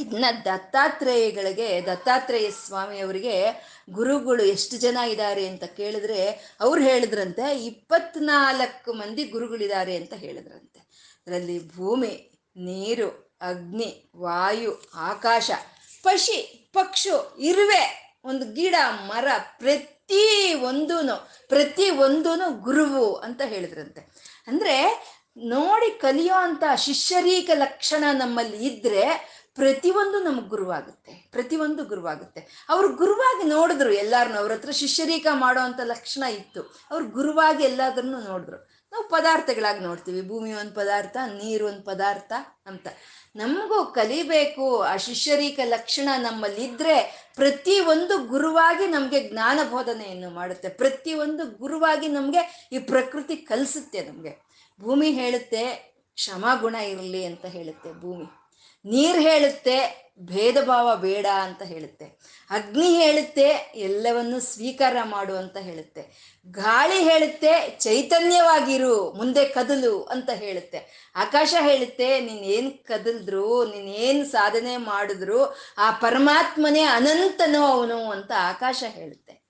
ಇದನ್ನ ದತ್ತಾತ್ರೇಯಗಳಿಗೆ, ದತ್ತಾತ್ರೇಯ ಸ್ವಾಮಿಯವರಿಗೆ ಗುರುಗಳು ಎಷ್ಟು ಜನ ಇದ್ದಾರೆ ಅಂತ ಕೇಳಿದ್ರೆ ಅವ್ರು ಹೇಳಿದ್ರಂತೆ, ಇಪ್ಪತ್ನಾಲ್ಕು ಮಂದಿ ಗುರುಗಳಿದ್ದಾರೆ ಅಂತ ಹೇಳಿದ್ರಂತೆ. ಅದರಲ್ಲಿ ಭೂಮಿ, ನೀರು, ಅಗ್ನಿ, ವಾಯು, ಆಕಾಶ, ಪಶಿ, ಪಕ್ಷು, ಇರುವೆ, ಒಂದು ಗಿಡ, ಮರ, ಪ್ರತಿ ಒಂದೂ ಪ್ರತಿ ಒಂದೂ ಗುರುವು ಅಂತ ಹೇಳಿದ್ರಂತೆ. ಅಂದರೆ ನೋಡಿ ಕಲಿಯೋ ಅಂತ ಶಿಷ್ಯರೀಕ ಲಕ್ಷಣ ನಮ್ಮಲ್ಲಿ ಇದ್ರೆ ಪ್ರತಿಯೊಂದು ನಮ್ಗೆ ಗುರುವಾಗುತ್ತೆ. ಪ್ರತಿಯೊಂದು ಗುರುವಾಗುತ್ತೆ. ಅವ್ರು ಗುರುವಾಗಿ ನೋಡಿದ್ರು ಎಲ್ಲಾರನ್ನು ಅವ್ರ ಹತ್ರ ಶಿಷ್ಯರೀಕ ಮಾಡೋ ಲಕ್ಷಣ ಇತ್ತು. ಅವ್ರು ಗುರುವಾಗಿ ಎಲ್ಲಾದ್ರೂ ನೋಡಿದ್ರು. ನಾವು ಪದಾರ್ಥಗಳಾಗಿ ನೋಡ್ತೀವಿ. ಭೂಮಿ ಒಂದು ಪದಾರ್ಥ, ನೀರು ಒಂದು ಪದಾರ್ಥ ಅಂತ. ನಮಗೂ ಕಲಿಬೇಕು. ಆ ಶಿಷ್ಯರೀಕ ಲಕ್ಷಣ ನಮ್ಮಲ್ಲಿ ಇದ್ರೆ ಪ್ರತಿ ಒಂದು ಗುರುವಾಗಿ ನಮಗೆ ಜ್ಞಾನ ಬೋಧನೆಯನ್ನು ಮಾಡುತ್ತೆ. ಪ್ರತಿ ಒಂದು ಗುರುವಾಗಿ ನಮಗೆ ಈ ಪ್ರಕೃತಿ ಕಲಿಸುತ್ತೆ ನಮಗೆ. ಭೂಮಿ ಹೇಳುತ್ತೆ, ಕ್ಷಮಾಗುಣ ಇರಲಿ ಅಂತ ಹೇಳುತ್ತೆ ಭೂಮಿ. ನೀರು ಹೇಳುತ್ತೆ, ಭೇದ ಭಾವ ಬೇಡ ಅಂತ ಹೇಳುತ್ತೆ. ಅಗ್ನಿ ಹೇಳುತ್ತೆ, ಎಲ್ಲವನ್ನು ಸ್ವೀಕಾರ ಮಾಡು ಅಂತ ಹೇಳುತ್ತೆ. ಗಾಳಿ ಹೇಳುತ್ತೆ, ಚೈತನ್ಯವಾಗಿರು, ಮುಂದೆ ಕದಲು ಅಂತ ಹೇಳುತ್ತೆ. ಆಕಾಶ ಹೇಳುತ್ತೆ, ನೀನ್ ಏನ್ ಕದಲ್ದ್ರು ಏನ್ ಸಾಧನೆ ಮಾಡಿದ್ರು, ಆ ಪರಮಾತ್ಮನೇ ಅನಂತನೋ ಅವನು ಅಂತ ಆಕಾಶ ಹೇಳುತ್ತೆ.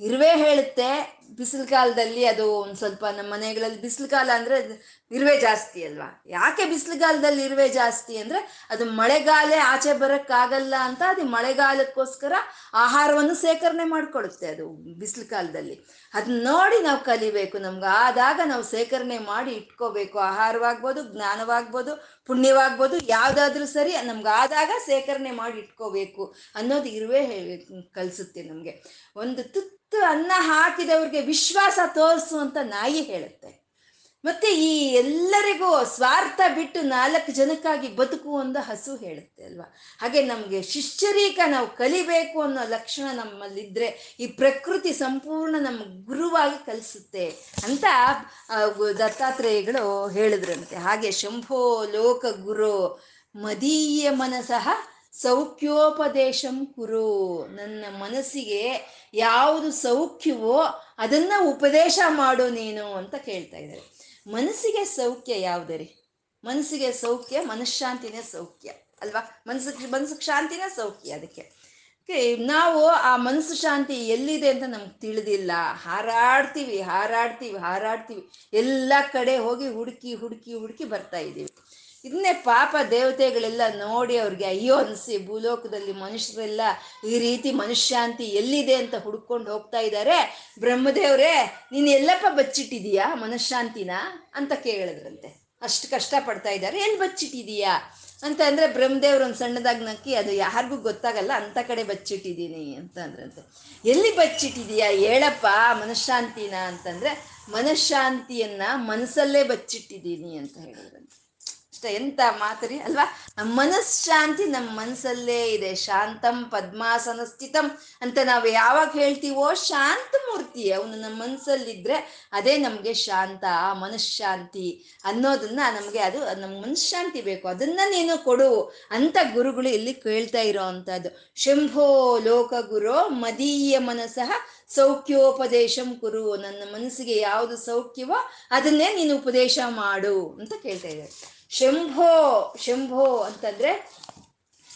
ಇರುವೆ ಹೇಳುತ್ತೆ ಬಿಸಿಲು ಕಾಲದಲ್ಲಿ ಅದು ಒಂದ್ ಸ್ವಲ್ಪ ನಮ್ಮ ಮನೆಗಳಲ್ಲಿ ಬಿಸಿಲು ಕಾಲ ಅಂದ್ರೆ ಇರುವೆ ಜಾಸ್ತಿ ಅಲ್ವಾ? ಯಾಕೆ ಬಿಸಿಲುಗಾಲದಲ್ಲಿ ಇರುವೆ ಜಾಸ್ತಿ ಅಂದ್ರೆ ಅದು ಮಳೆಗಾಲ ಆಚೆ ಬರಕ್ಕಾಗಲ್ಲ ಅಂತ ಅದು ಮಳೆಗಾಲಕ್ಕೋಸ್ಕರ ಆಹಾರವನ್ನು ಸೇಕರಣೆ ಮಾಡ್ಕೊಳ್ಳುತ್ತೆ ಅದು ಬಿಸಿಲು ಕಾಲದಲ್ಲಿ ಅದನ್ನ ನೋಡಿ ನಾವು ಕಲಿಬೇಕು, ನಮ್ಗೆ ಆದಾಗ ನಾವು ಸೇಕರಣೆ ಮಾಡಿ ಇಟ್ಕೋಬೇಕು. ಆಹಾರವಾಗ್ಬೋದು, ಜ್ಞಾನವಾಗ್ಬೋದು, ಪುಣ್ಯವಾಗ್ಬೋದು, ಯಾವ್ದಾದ್ರೂ ಸರಿ ನಮ್ಗೆ ಆದಾಗ ಸೇಕರಣೆ ಮಾಡಿ ಇಟ್ಕೋಬೇಕು ಅನ್ನೋದು ಇರುವೆ ಕಲಿಸುತ್ತೆ ನಮ್ಗೆ. ಒಂದು ತುತ್ತು ಅನ್ನ ಹಾಕಿದವ್ರಿಗೆ ವಿಶ್ವಾಸ ತೋರಿಸು ಅಂತ ನಾಯಿ ಹೇಳುತ್ತೆ. ಮತ್ತೆ ಈ ಎಲ್ಲರಿಗೂ ಸ್ವಾರ್ಥ ಬಿಟ್ಟು ನಾಲ್ಕು ಜನಕ್ಕಾಗಿ ಬದುಕು ಒಂದು ಹಸು ಹೇಳುತ್ತೆ ಅಲ್ವಾ? ಹಾಗೆ ನಮಗೆ ಶಿಷ್ಯರೀಕ ನಾವು ಕಲಿಬೇಕು ಅನ್ನೋ ಲಕ್ಷಣ ನಮ್ಮಲ್ಲಿದ್ರೆ ಈ ಪ್ರಕೃತಿ ಸಂಪೂರ್ಣ ನಮ್ಮ ಗುರುವಾಗಿ ಕಲಿಸುತ್ತೆ ಅಂತ ದತ್ತಾತ್ರೇಯಗಳು ಹೇಳಿದ್ರಂತೆ. ಹಾಗೆ ಶಂಭೋ ಲೋಕ ಗುರು ಮದೀಯ ಮನಸಃ ಸೌಖ್ಯೋಪದೇಶಂ ಕುರು. ನನ್ನ ಮನಸ್ಸಿಗೆ ಯಾವುದು ಸೌಖ್ಯವೋ ಅದನ್ನ ಉಪದೇಶ ಮಾಡು ನೀನು ಅಂತ ಕೇಳ್ತಾ ಇದ್ದಾರೆ. ಮನಸ್ಸಿಗೆ ಸೌಖ್ಯ ಯಾವುದರಿ? ಮನಸ್ಸಿಗೆ ಸೌಖ್ಯ, ಮನಃಶಾಂತಿನೇ ಸೌಖ್ಯ ಅಲ್ವಾ? ಮನಸ್ಸಿಗೆ ಮನಸ್ಸಿಗೆ ಶಾಂತಿನೇ ಸೌಖ್ಯ ಅದಕ್ಕೆ. ನಾವು ಆ ಮನಸ್ಸು ಶಾಂತಿ ಎಲ್ಲಿದೆ ಅಂತ ನಮ್ಗೆ ತಿಳಿದಿಲ್ಲ. ಹಾರಾಡ್ತೀವಿ ಹಾರಾಡ್ತೀವಿ ಹಾರಾಡ್ತೀವಿ. ಎಲ್ಲ ಕಡೆ ಹೋಗಿ ಹುಡುಕಿ ಹುಡುಕಿ ಹುಡುಕಿ ಬರ್ತಾ ಇದ್ದೀವಿ. ಇದನ್ನೇ ಪಾಪ ದೇವತೆಗಳೆಲ್ಲ ನೋಡಿ ಅವ್ರಿಗೆ, ಅಯ್ಯೋ ಅನಿಸಿ, ಭೂಲೋಕದಲ್ಲಿ ಮನುಷ್ಯರೆಲ್ಲ ಈ ರೀತಿ ಮನುಷ್ಯಾಂತಿ ಎಲ್ಲಿದೆ ಅಂತ ಹುಡ್ಕೊಂಡು ಹೋಗ್ತಾ ಇದ್ದಾರೆ ಬ್ರಹ್ಮದೇವ್ರೇ, ನೀನು ಎಲ್ಲಪ್ಪ ಬಚ್ಚಿಟ್ಟಿದೀಯಾ ಮನಃಶಾಂತಿನ? ಅಂತ ಕೇಳಿದ್ರಂತೆ. ಅಷ್ಟು ಕಷ್ಟ ಪಡ್ತಾ ಇದ್ದಾರೆ ಎಲ್ಲಿ ಬಚ್ಚಿಟ್ಟಿದೀಯಾ? ಅಂತ ಅಂದ್ರೆ, ಬ್ರಹ್ಮದೇವ್ರು ಒಂದು ಸಣ್ಣದಾಗಿ ನಕ್ಕಿ, ಅದು ಯಾರಿಗೂ ಗೊತ್ತಾಗಲ್ಲ, ಅಂತ ಕಡೆ ಬಚ್ಚಿಟ್ಟಿದ್ದೀನಿ, ಅಂತ ಅಂದ್ರಂತೆ. ಎಲ್ಲಿ ಬಚ್ಚಿಟ್ಟಿದೀಯಾ? ಹೇಳಪ್ಪ ಮನಃಶಾಂತಿನ, ಅಂತಂದ್ರೆ, ಮನಃಶಾಂತಿಯನ್ನು ಮನಸ್ಸಲ್ಲೇ ಬಚ್ಚಿಟ್ಟಿದ್ದೀನಿ, ಅಂತ ಹೇಳಿದ್ರಂತೆ. ಎಂತ ಮಾತರಿ, ಅಲ್ವಾ? ಮನಃಶಾಂತಿ ನಮ್ಮ ಮನಸ್ಸಲ್ಲೇ ಇದೆ. ಶಾಂತಂ ಪದ್ಮಾಸನ ಸ್ಥಿತಂ ಅಂತ ನಾವು ಯಾವಾಗ ಹೇಳ್ತೀವೋ ಶಾಂತ ಮೂರ್ತಿ ಅವನು ನಮ್ಮ ಮನಸ್ಸಲ್ಲಿದ್ರೆ ಅದೇ ನಮಗೆ ಶಾಂತ ಮನಶಾಂತಿ ಅನ್ನೋದನ್ನ ನಮಗೆ ಅದು ನಮ್ಮ ಮನಃಶಾಂತಿ ಬೇಕು. ಅದನ್ನ ನೀನು ಕೊಡು ಅಂತ ಗುರುಗಳು ಇಲ್ಲಿ ಕೇಳ್ತಾ ಇರೋ ಅಂಥದ್ದು. ಶಂಭೋ ಲೋಕ ಗುರು ಮದೀಯ ಮನಸ್ಸಹ ಸೌಖ್ಯೋಪದೇಶಂ ಕುರು. ನನ್ನ ಮನಸ್ಸಿಗೆ ಯಾವುದು ಸೌಖ್ಯವೋ ಅದನ್ನೇ ನೀನು ಉಪದೇಶ ಮಾಡು ಅಂತ ಕೇಳ್ತಾ ಇದ್ದಾರೆ. ಶಂಭೋ ಶಂಭೋ ಅಂತಂದ್ರೆ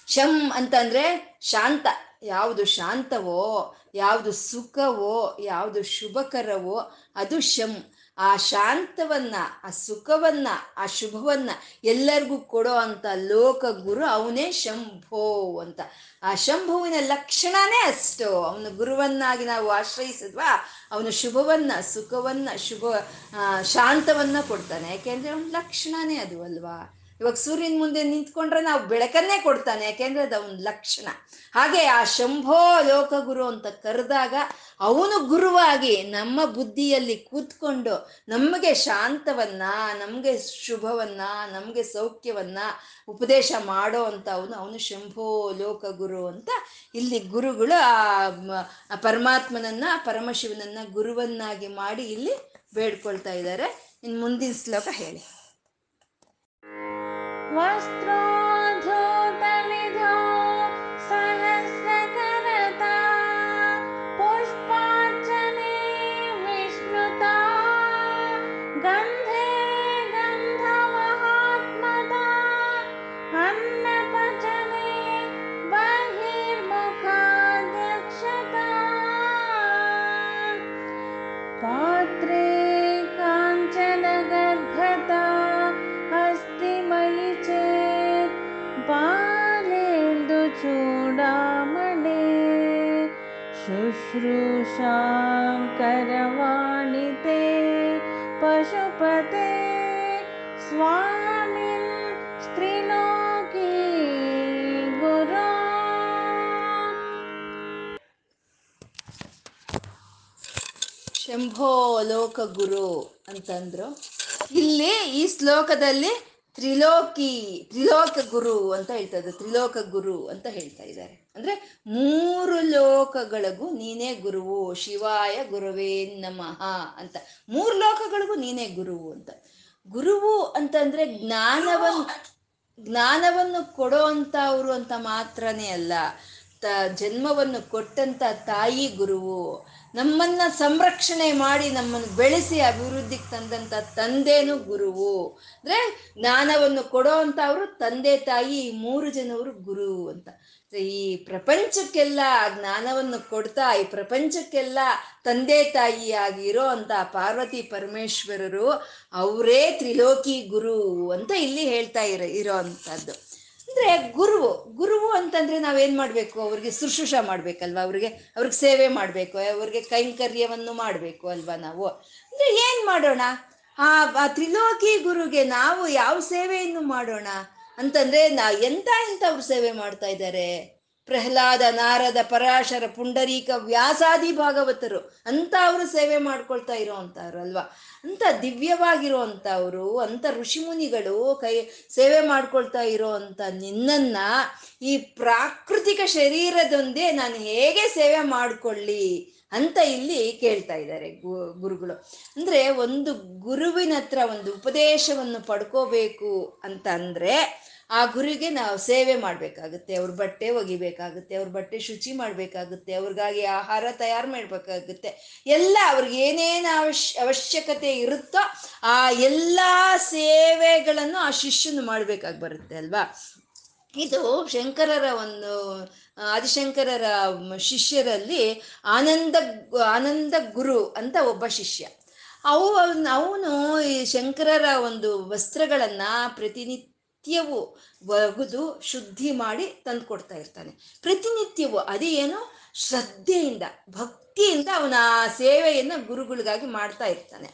ಶಂ ಅಂತಂದ್ರೆ ಶಾಂತ. ಯಾವುದು ಶಾಂತವೋ ಯಾವುದು ಸುಖವೋ ಯಾವುದು ಶುಭಕರವೋ ಅದು ಶಂ. ಆ ಶಾಂತವನ್ನ, ಆ ಸುಖವನ್ನ, ಆ ಶುಭವನ್ನ ಎಲ್ಲರಿಗೂ ಕೊಡೋ ಅಂತ ಲೋಕ ಗುರು ಅವನೇ ಶಂಭೋ ಅಂತ. ಆ ಶಂಭುವಿನ ಲಕ್ಷಣನೇ ಅಷ್ಟು. ಅವನು ಗುರುವನ್ನಾಗಿ ನಾವು ಆಶ್ರಯಿಸಿದ್ವಾ, ಅವನು ಶುಭವನ್ನ, ಸುಖವನ್ನ, ಶುಭ ಶಾಂತವನ್ನ ಕೊಡ್ತಾನೆ. ಯಾಕೆಂದ್ರೆ ಅವನ ಲಕ್ಷಣನೇ ಅದು ಅಲ್ವಾ? ಇವಾಗ ಸೂರ್ಯನ ಮುಂದೆ ನಿಂತ್ಕೊಂಡ್ರೆ ನಾವು ಬೆಳಕನ್ನೇ ಕೊಡ್ತಾನೆ. ಯಾಕೆಂದ್ರೆ ಅದು ಅವನ ಲಕ್ಷಣ. ಹಾಗೆ ಆ ಶಂಭೋ ಲೋಕಗುರು ಅಂತ ಕರೆದಾಗ ಅವನು ಗುರುವಾಗಿ ನಮ್ಮ ಬುದ್ಧಿಯಲ್ಲಿ ಕೂತ್ಕೊಂಡು ನಮಗೆ ಶಾಂತವನ್ನ, ನಮಗೆ ಶುಭವನ್ನ, ನಮಗೆ ಸೌಖ್ಯವನ್ನ ಉಪದೇಶ ಮಾಡೋ ಅಂತ ಅವನು ಅವನು ಶಂಭೋ ಲೋಕಗುರು ಅಂತ ಇಲ್ಲಿ ಗುರುಗಳು ಆ ಪರಮಾತ್ಮನನ್ನ ಪರಮಶಿವನನ್ನ ಗುರುವನ್ನಾಗಿ ಮಾಡಿ ಇಲ್ಲಿ ಬೇಡ್ಕೊಳ್ತಾ ಇದ್ದಾರೆ. ಇನ್ನು ಮುಂದಿನ ಶ್ಲೋಕ ಹೇಳಿ. ಲೋಕ ಗುರು ಅಂತಂದ್ರು. ಇಲ್ಲಿ ಈ ಶ್ಲೋಕದಲ್ಲಿ ತ್ರಿಲೋಕಿ ತ್ರಿಲೋಕ ಗುರು ಅಂತ ಹೇಳ್ತಾ ಇದ್ದಾರೆ ತ್ರಿಲೋಕ ಗುರು ಅಂತ ಹೇಳ್ತಾ ಇದ್ದಾರೆ. ಅಂದ್ರೆ ಮೂರು ಲೋಕಗಳಿಗೂ ನೀನೇ ಗುರುವು, ಶಿವಾಯ ಗುರುವೇ ನಮಃ ಅಂತ. ಮೂರು ಲೋಕಗಳಿಗೂ ನೀನೇ ಗುರುವು ಅಂತ. ಗುರುವು ಅಂತಂದ್ರೆ ಜ್ಞಾನವನ್, ಜ್ಞಾನವನ್ನು ಕೊಡೋ ಅಂತವ್ರು ಅಂತ ಮಾತ್ರನೇ ಅಲ್ಲ, ತ, ಜನ್ಮವನ್ನು ಕೊಟ್ಟಂತ ತಾಯಿ ಗುರುವು ನಮ್ಮನ್ನ ಸಂರಕ್ಷಣೆ ಮಾಡಿ ನಮ್ಮನ್ನು ಬೆಳೆಸಿ ಅಭಿವೃದ್ಧಿಗೆ ತಂದಂತ ತಂದೆನೂ ಗುರುವು. ಅಂದ್ರೆ ಜ್ಞಾನವನ್ನು ಕೊಡೋ ಅವರು ತಂದೆ ತಾಯಿ, ಈ ಮೂರು ಜನವರು ಗುರು ಅಂತ. ಈ ಪ್ರಪಂಚಕ್ಕೆಲ್ಲ ಜ್ಞಾನವನ್ನು ಕೊಡ್ತಾ, ಈ ಪ್ರಪಂಚಕ್ಕೆಲ್ಲ ತಂದೆ ತಾಯಿಯಾಗಿರೋ ಅಂತ ಪಾರ್ವತಿ ಪರಮೇಶ್ವರರು ಅವರೇ ತ್ರಿಲೋಕಿ ಗುರು ಅಂತ ಇಲ್ಲಿ ಹೇಳ್ತಾ ಇರೋ ಇರೋ ಅಂಥದ್ದು ಅಂದ್ರೆ ಗುರುವು ಗುರುವು ಅಂತಂದ್ರೆ ನಾವೇನ್ ಮಾಡ್ಬೇಕು? ಅವ್ರಿಗೆ ಶುಶ್ರೂಷ ಮಾಡ್ಬೇಕಲ್ವಾ? ಅವ್ರಿಗೆ ಅವ್ರಿಗೆ ಸೇವೆ ಮಾಡ್ಬೇಕು, ಅವ್ರಿಗೆ ಕೈಂಕರ್ಯವನ್ನು ಮಾಡ್ಬೇಕು ಅಲ್ವಾ ನಾವು? ಅಂದ್ರೆ ಏನ್ ಮಾಡೋಣ? ಆ ತ್ರಿಲೋಕಿ ಗುರುಗೆ ನಾವು ಯಾವ ಸೇವೆಯನ್ನು ಮಾಡೋಣ? ಅಂತಂದ್ರೆ ನಾ ಎಂತ ಎಂತವ್ರು ಸೇವೆ ಮಾಡ್ತಾ ಇದ್ದಾರೆ? ಪ್ರಹ್ಲಾದ ನಾರದ ಪರಾಶರ ಪುಂಡರೀಕ ವ್ಯಾಸಾದಿ ಭಾಗವತರು ಅಂತ ಅವರು ಸೇವೆ ಮಾಡ್ಕೊಳ್ತಾ ಇರೋವಂಥವ್ರು ಅಲ್ವಾ? ಅಂತ ದಿವ್ಯವಾಗಿರುವಂಥವ್ರು ಅಂತ ಋಷಿಮುನಿಗಳು ಕೈ ಸೇವೆ ಮಾಡ್ಕೊಳ್ತಾ ಇರೋವಂಥ ನಿನ್ನನ್ನ ಈ ಪ್ರಾಕೃತಿಕ ಶರೀರದೊಂದೇ ನಾನು ಹೇಗೆ ಸೇವೆ ಮಾಡಿಕೊಳ್ಳಿ ಅಂತ ಇಲ್ಲಿ ಕೇಳ್ತಾ ಇದ್ದಾರೆ ಗುರುಗಳು. ಅಂದ್ರೆ ಒಂದು ಗುರುವಿನ ಹತ್ರ ಒಂದು ಉಪದೇಶವನ್ನು ಪಡ್ಕೋಬೇಕು ಅಂತ ಅಂದ್ರೆ ಆ ಗುರಿಗೆ ನಾವು ಸೇವೆ ಮಾಡಬೇಕಾಗುತ್ತೆ, ಅವ್ರ ಬಟ್ಟೆ ಒಗಿಬೇಕಾಗುತ್ತೆ, ಅವ್ರ ಬಟ್ಟೆ ಶುಚಿ ಮಾಡಬೇಕಾಗುತ್ತೆ, ಅವ್ರಿಗಾಗಿ ಆಹಾರ ತಯಾರು ಮಾಡಬೇಕಾಗುತ್ತೆ. ಎಲ್ಲ ಅವ್ರಿಗೆ ಏನೇನು ಅವಶ್ಯ, ಅವಶ್ಯಕತೆ ಇರುತ್ತೋ ಆ ಎಲ್ಲ ಸೇವೆಗಳನ್ನು ಆ ಶಿಷ್ಯನು ಮಾಡಬೇಕಾಗಿ ಬರುತ್ತೆ ಅಲ್ವಾ? ಇದು ಶಂಕರರ ಒಂದು, ಆದಿಶಂಕರರ ಶಿಷ್ಯರಲ್ಲಿ ಆನಂದ ಆನಂದ ಗುರು ಅಂತ ಒಬ್ಬ ಶಿಷ್ಯ. ಅವು ಅವನು ಈ ಶಂಕರರ ಒಂದು ವಸ್ತ್ರಗಳನ್ನ ಪ್ರತಿನಿತ್ಯವೂ ಒಗೆದು ಶುದ್ಧಿ ಮಾಡಿ ತಂದು ಕೊಡ್ತಾ ಇರ್ತಾನೆ. ಪ್ರತಿನಿತ್ಯವೂ ಅದೇನು ಶ್ರದ್ಧೆಯಿಂದ, ಭಕ್ತಿಯಿಂದ ಅವನ ಸೇವೆಯನ್ನು ಗುರುಗಳಿಗಾಗಿ ಮಾಡ್ತಾ ಇರ್ತಾನೆ.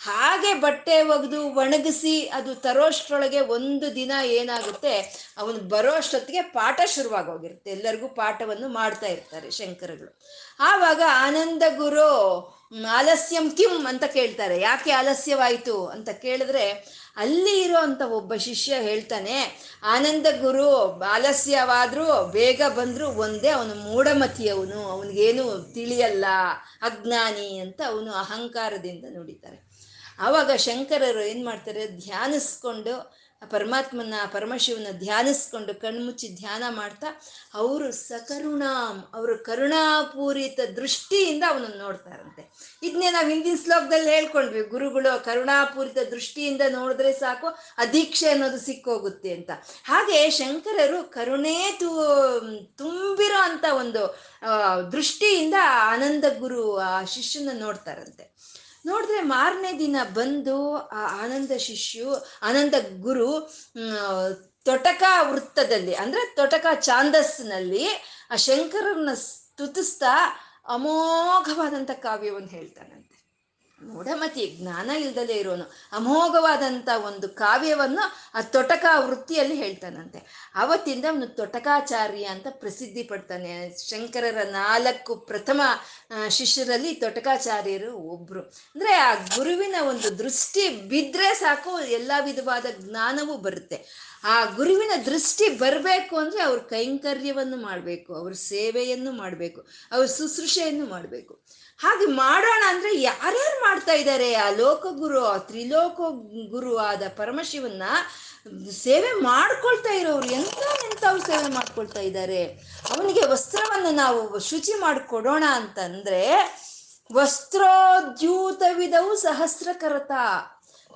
ಹಾಗೆ ಬಟ್ಟೆ ಒಗೆದು ಒಣಗಿಸಿ ಅದು ತರೋಷ್ಟ್ರೊಳಗೆ ಒಂದು ದಿನ ಏನಾಗುತ್ತೆ, ಅವನು ಬರೋ ಅಷ್ಟೊತ್ತಿಗೆ ಪಾಠ ಶುರುವಾಗೋಗಿರುತ್ತೆ. ಎಲ್ಲರಿಗೂ ಪಾಠವನ್ನು ಮಾಡ್ತಾ ಇರ್ತಾರೆ ಶಂಕರಗಳು ಆವಾಗ ಆನಂದ ಗುರು ಆಲಸ್ಯಂ ಕಿಂ ಅಂತ ಕೇಳ್ತಾರೆ. ಯಾಕೆ ಆಲಸ್ಯವಾಯಿತು ಅಂತ ಕೇಳಿದ್ರೆ, ಅಲ್ಲಿ ಇರೋ ಅಂತ ಒಬ್ಬ ಶಿಷ್ಯ ಹೇಳ್ತಾನೆ, ಆನಂದ ಗುರು, ಆಲಸ್ಯವಾದ್ರೂ ಬೇಗ ಬಂದರೂ ಒಂದೇ ಅವನು ಮೂಢಮತಿಯವನು, ಅವನಿಗೇನು ತಿಳಿಯಲ್ಲ, ಅಜ್ಞಾನಿ ಅಂತ ಅವನು ಅಹಂಕಾರದಿಂದ ನುಡಿತಾರೆ. ಆವಾಗ ಶಂಕರರು ಏನು ಮಾಡ್ತಾರೆ, ಧ್ಯಾನಿಸ್ಕೊಂಡು ಪರಮಾತ್ಮನ ಪರಮಶಿವನ ಧ್ಯಾನಿಸ್ಕೊಂಡು ಕಣ್ಮುಚ್ಚಿ ಧ್ಯಾನ ಮಾಡ್ತಾ ಅವರು ಸಕರುಣಾಂ, ಅವರು ಕರುಣಾಪೂರಿತ ದೃಷ್ಟಿಯಿಂದ ಅವನನ್ನು ನೋಡ್ತಾರಂತೆ. ಇದನ್ನೇ ನಾವು ಹಿಂದಿನ ಶ್ಲೋಕದಲ್ಲಿ ಹೇಳ್ಕೊಂಡ್ವಿ, ಗುರುಗಳು ಕರುಣಾಪೂರಿತ ದೃಷ್ಟಿಯಿಂದ ನೋಡಿದ್ರೆ ಸಾಕು, ಆ ದೀಕ್ಷೆ ಅನ್ನೋದು ಸಿಕ್ಕೋಗುತ್ತೆ ಅಂತ. ಹಾಗೆ ಶಂಕರರು ಕರುಣೇ ತು, ತುಂಬಿರೋ ಅಂತ ಒಂದು ದೃಷ್ಟಿಯಿಂದ ಆನಂದ ಗುರು ಆ ಶಿಷ್ಯನ ನೋಡ್ತಾರಂತೆ. ನೋಡಿದ್ರೆ ಮಾರನೇ ದಿನ ಬಂದು ಆ ಆನಂದ ಶಿಷ್ಯು, ಆನಂದ ಗುರು ತೊಟಕ ವೃತ್ತದಲ್ಲಿ, ಅಂದ್ರೆ ತೊಟಕ ಚಾಂದಸ್ನಲ್ಲಿ ಆ ಶಂಕರನ್ನ ಸ್ತುತಿಸ್ತಾ ಅಮೋಘವಾದಂಥ ಕಾವ್ಯವನ್ನು ಹೇಳ್ತಾನಂತೆ. ಮೂಢಮತಿ ಜ್ಞಾನ ಇಲ್ದಲೇ ಇರೋನು. ಅಮೋಘವಾದಂಥ ಒಂದು ಕಾವ್ಯವನ್ನು ಆ ತೊಟಕ ವೃತ್ತಿಯಲ್ಲಿ ಹೇಳ್ತಾನಂತೆ. ಅವತ್ತಿಂದ ಅವನು ತೊಟಕಾಚಾರ್ಯ ಅಂತ ಪ್ರಸಿದ್ಧಿ ಪಡ್ತಾನೆ. ಶಂಕರರ ನಾಲ್ಕು ಪ್ರಥಮ ಶಿಷ್ಯರಲ್ಲಿ ತೊಟಕಾಚಾರ್ಯರು ಒಬ್ರು. ಅಂದರೆ ಆ ಗುರುವಿನ ಒಂದು ದೃಷ್ಟಿ ಬಿದ್ದರೆ ಸಾಕು, ಎಲ್ಲ ವಿಧವಾದ ಜ್ಞಾನವೂ ಬರುತ್ತೆ. ಆ ಗುರುವಿನ ದೃಷ್ಟಿ ಬರಬೇಕು ಅಂದರೆ ಅವ್ರ ಕೈಂಕರ್ಯವನ್ನು ಮಾಡಬೇಕು, ಅವ್ರ ಸೇವೆಯನ್ನು ಮಾಡಬೇಕು, ಅವ್ರ ಶುಶ್ರೂಷೆಯನ್ನು ಮಾಡಬೇಕು. ಹಾಗೆ ಮಾಡೋಣ ಅಂದರೆ ಯಾರ್ಯಾರು ಮಾಡ್ತಾ ಇದ್ದಾರೆ, ಆ ಲೋಕಗುರು, ಆ ತ್ರಿಲೋಕ ಗುರು ಆದ ಪರಮಶಿವನ್ನ ಸೇವೆ ಮಾಡ್ಕೊಳ್ತಾ ಇರೋರು ಎಂತ ಎಂಥವ್ರು ಸೇವೆ ಮಾಡ್ಕೊಳ್ತಾ ಇದ್ದಾರೆ? ಅವನಿಗೆ ವಸ್ತ್ರವನ್ನು ನಾವು ಶುಚಿ ಮಾಡಿಕೊಡೋಣ ಅಂತಂದ್ರೆ ವಸ್ತ್ರೋದ್ಯೂತವಿದವು ಸಹಸ್ರಕರತ.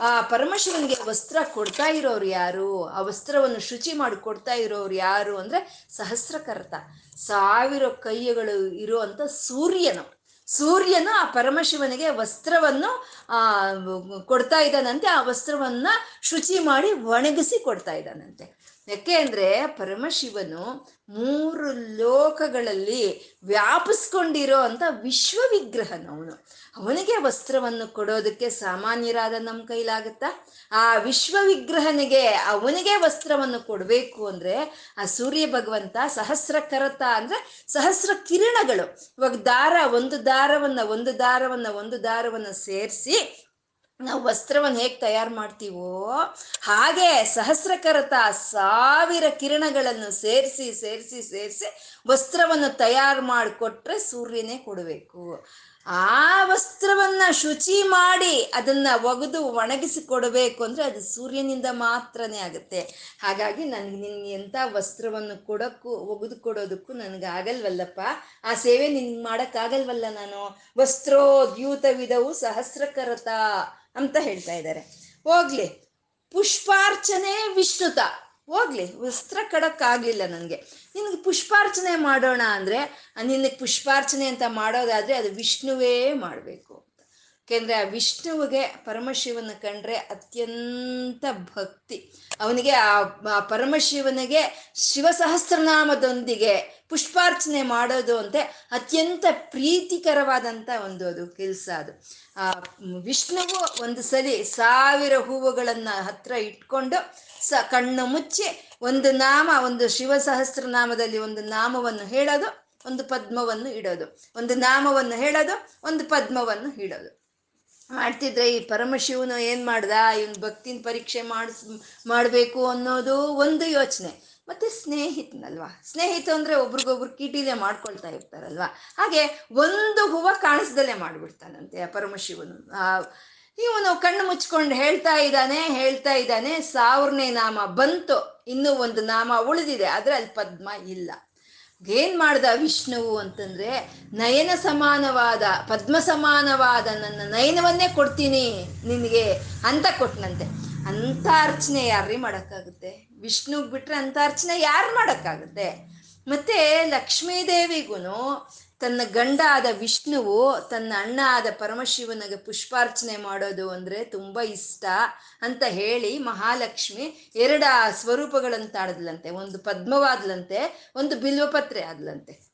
ಆ, ಪರಮಶಿವನಿಗೆ ವಸ್ತ್ರ ಕೊಡ್ತಾ ಇರೋರು ಯಾರು? ಆ ವಸ್ತ್ರವನ್ನು ಶುಚಿ ಮಾಡಿ ಕೊಡ್ತಾ ಇರೋರು ಯಾರು ಅಂದ್ರೆ ಸಹಸ್ರಕರ್ತ. ಸಾವಿರ ಕೈಗಳು ಇರುವಂತ ಸೂರ್ಯನು. ಸೂರ್ಯನು ಆ ಪರಮಶಿವನಿಗೆ ವಸ್ತ್ರವನ್ನು, ಆ, ಕೊಡ್ತಾ ಇದ್ದಾನಂತೆ. ಆ ವಸ್ತ್ರವನ್ನ ಶುಚಿ ಮಾಡಿ ಒಣಗಿಸಿ ಕೊಡ್ತಾ ಇದ್ದಾನಂತೆ. ಯಾಕೆ ಅಂದ್ರೆ ಪರಮಶಿವನು ಮೂರು ಲೋಕಗಳಲ್ಲಿ ವ್ಯಾಪಿಸ್ಕೊಂಡಿರೋ ಅಂತ ವಿಶ್ವ ವಿಗ್ರಹನವನು ಅವನಿಗೆ ವಸ್ತ್ರವನ್ನು ಕೊಡೋದಕ್ಕೆ ಸಾಮಾನ್ಯರಾದ ನಮ್ಮ ಕೈಲಾಗುತ್ತಾ? ಆ ವಿಶ್ವ ವಿಗ್ರಹನಿಗೆ ಅವನಿಗೆ ವಸ್ತ್ರವನ್ನು ಕೊಡಬೇಕು ಅಂದ್ರೆ ಆ ಸೂರ್ಯ ಭಗವಂತ ಸಹಸ್ರ ಕರತ ಅಂದ್ರೆ ಸಹಸ್ರ ಕಿರಣಗಳು. ಇವಾಗ ದಾರ, ಒಂದು ದಾರವನ್ನ ಒಂದು ದಾರವನ್ನ ಒಂದು ದಾರವನ್ನ ಸೇರಿಸಿ ನಾವು ವಸ್ತ್ರವನ್ನು ಹೇಗೆ ತಯಾರು ಮಾಡ್ತೀವೋ ಹಾಗೆ ಸಹಸ್ರಕರತ ಸಾವಿರ ಕಿರಣಗಳನ್ನು ಸೇರಿಸಿ ಸೇರಿಸಿ ಸೇರಿಸಿ ವಸ್ತ್ರವನ್ನು ತಯಾರು ಮಾಡಿಕೊಟ್ರೆ ಸೂರ್ಯನೇ ಕೊಡಬೇಕು. ಆ ವಸ್ತ್ರವನ್ನ ಶುಚಿ ಮಾಡಿ ಅದನ್ನ ಒಗೆದು ಒಣಗಿಸಿ ಕೊಡಬೇಕು ಅಂದ್ರೆ ಅದು ಸೂರ್ಯನಿಂದ ಮಾತ್ರನೇ ಆಗುತ್ತೆ. ಹಾಗಾಗಿ ನನಗೆ ನಿನ್ಗೆ ಎಂಥ ವಸ್ತ್ರವನ್ನು ಕೊಡೋಕ್ಕೂ ಒಗೆದು ಕೊಡೋದಕ್ಕೂ ನನಗೆ ಆಗಲ್ವಲ್ಲಪ್ಪ. ಆ ಸೇವೆ ನಿನ್ಗೆ ಮಾಡೋಕ್ಕಾಗಲ್ವಲ್ಲ ನಾನು. ವಸ್ತ್ರೋದ್ಯೂತವಿದವು ಸಹಸ್ರಕರತ ಅಂತ ಹೇಳ್ತಾ ಇದ್ದಾರೆ. ಹೋಗ್ಲಿ. ಪುಷ್ಪಾರ್ಚನೆ ವಿಷ್ಣುತ. ಹೋಗ್ಲಿ, ವಸ್ತ್ರ ಕಡಕ್ಕಾಗಲಿಲ್ಲ ನನಗೆ. ನಿನಗೆ ಪುಷ್ಪಾರ್ಚನೆ ಮಾಡೋಣ ಅಂದ್ರೆ, ನಿನಗೆ ಪುಷ್ಪಾರ್ಚನೆ ಅಂತ ಮಾಡೋದಾದರೆ ಅದು ವಿಷ್ಣುವೇ ಮಾಡಬೇಕು. ಯಾಕೆಂದ್ರೆ ಆ ವಿಷ್ಣುವಿಗೆ ಪರಮಶಿವನ ಕಂಡ್ರೆ ಅತ್ಯಂತ ಭಕ್ತಿ. ಅವನಿಗೆ ಆ ಪರಮಶಿವನಿಗೆ ಶಿವ ಸಹಸ್ರನಾಮದೊಂದಿಗೆ ಪುಷ್ಪಾರ್ಚನೆ ಮಾಡೋದು ಅಂತೆ ಅತ್ಯಂತ ಪ್ರೀತಿಕರವಾದಂಥ ಒಂದು ಅದು ಕೆಲಸ ಅದು. ಆ, ವಿಷ್ಣುವು ಒಂದು ಸಲಿ ಸಾವಿರ ಹೂವುಗಳನ್ನು ಹತ್ರ ಇಟ್ಕೊಂಡು ಸ ಕಣ್ಣು ಮುಚ್ಚಿ ಒಂದು ನಾಮ, ಒಂದು ಶಿವ ಸಹಸ್ರನಾಮದಲ್ಲಿ ಒಂದು ನಾಮವನ್ನು ಹೇಳೋದು, ಒಂದು ಪದ್ಮವನ್ನು ಇಡೋದು. ಒಂದು ನಾಮವನ್ನು ಹೇಳೋದು, ಒಂದು ಪದ್ಮವನ್ನು ಇಡೋದು. ಮಾಡ್ತಿದ್ರೆ ಈ ಪರಮಶಿವನು ಏನ್ ಮಾಡ್ದ? ಇವನ್ ಭಕ್ತಿನ ಪರೀಕ್ಷೆ ಮಾಡಿಸ್, ಮಾಡಬೇಕು ಅನ್ನೋದು ಒಂದು ಯೋಚನೆ. ಮತ್ತೆ ಸ್ನೇಹಿತನಲ್ವಾ? ಸ್ನೇಹಿತ ಅಂದ್ರೆ ಒಬ್ರಿಗೊಬ್ರು ಕೀಟಿಲೆ ಮಾಡ್ಕೊಳ್ತಾ ಇರ್ತಾರಲ್ವಾ? ಹಾಗೆ ಒಂದು ಹೂವ ಕಾಣಿಸ್ದಲ್ಲೇ ಮಾಡ್ಬಿಡ್ತಾನಂತೆ ಆ ಪರಮಶಿವನು. ಇವನು ಕಣ್ಣು ಮುಚ್ಕೊಂಡು ಹೇಳ್ತಾ ಇದ್ದಾನೆ ಹೇಳ್ತಾ ಇದ್ದಾನೆ, ಸಾವಿರನೇ ನಾಮ ಬಂತು. ಇನ್ನೂ ಒಂದು ನಾಮ ಉಳಿದಿದೆ. ಆದ್ರೆ ಅಲ್ಲಿ ಪದ್ಮ ಇಲ್ಲ. ಏನ್ ಮಾಡ್ದ ವಿಷ್ಣುವು ಅಂತಂದ್ರೆ, ನಯನ ಸಮಾನವಾದ, ಪದ್ಮ ಸಮಾನವಾದ ನನ್ನ ನಯನವನ್ನೇ ಕೊಡ್ತೀನಿ ನಿನಗೆ ಅಂತ ಕೊಟ್ಟನಂತೆ ಅಂತ ಅರ್ಚನೆ ಯಾರ್ರೀ ಮಾಡೋಕ್ಕಾಗುತ್ತೆ? ವಿಷ್ಣುಗ್ ಬಿಟ್ರೆ ಅಂತ ಅರ್ಚನೆ ಯಾರು ಮಾಡಕ್ಕಾಗುತ್ತೆ? ಮತ್ತೆ ಲಕ್ಷ್ಮೀದೇವಿಗೂ ತನ್ನ ಗಂಡ ಆದ ವಿಷ್ಣುವು ತನ್ನ ಅಣ್ಣ ಆದ ಪರಮಶಿವನಿಗೆ ಪುಷ್ಪಾರ್ಚನೆ ಮಾಡೋದು ಅಂದ್ರೆ ತುಂಬಾ ಇಷ್ಟ ಅಂತ ಹೇಳಿ ಮಹಾಲಕ್ಷ್ಮಿ ಎರಡ ಸ್ವರೂಪಗಳಂತಾಡದ್ಲಂತೆ ಒಂದು ಪದ್ಮವಾದ್ಲಂತೆ, ಒಂದು ಬಿಲ್ವಪತ್ರೆ ಆದ್ಲಂತೆ.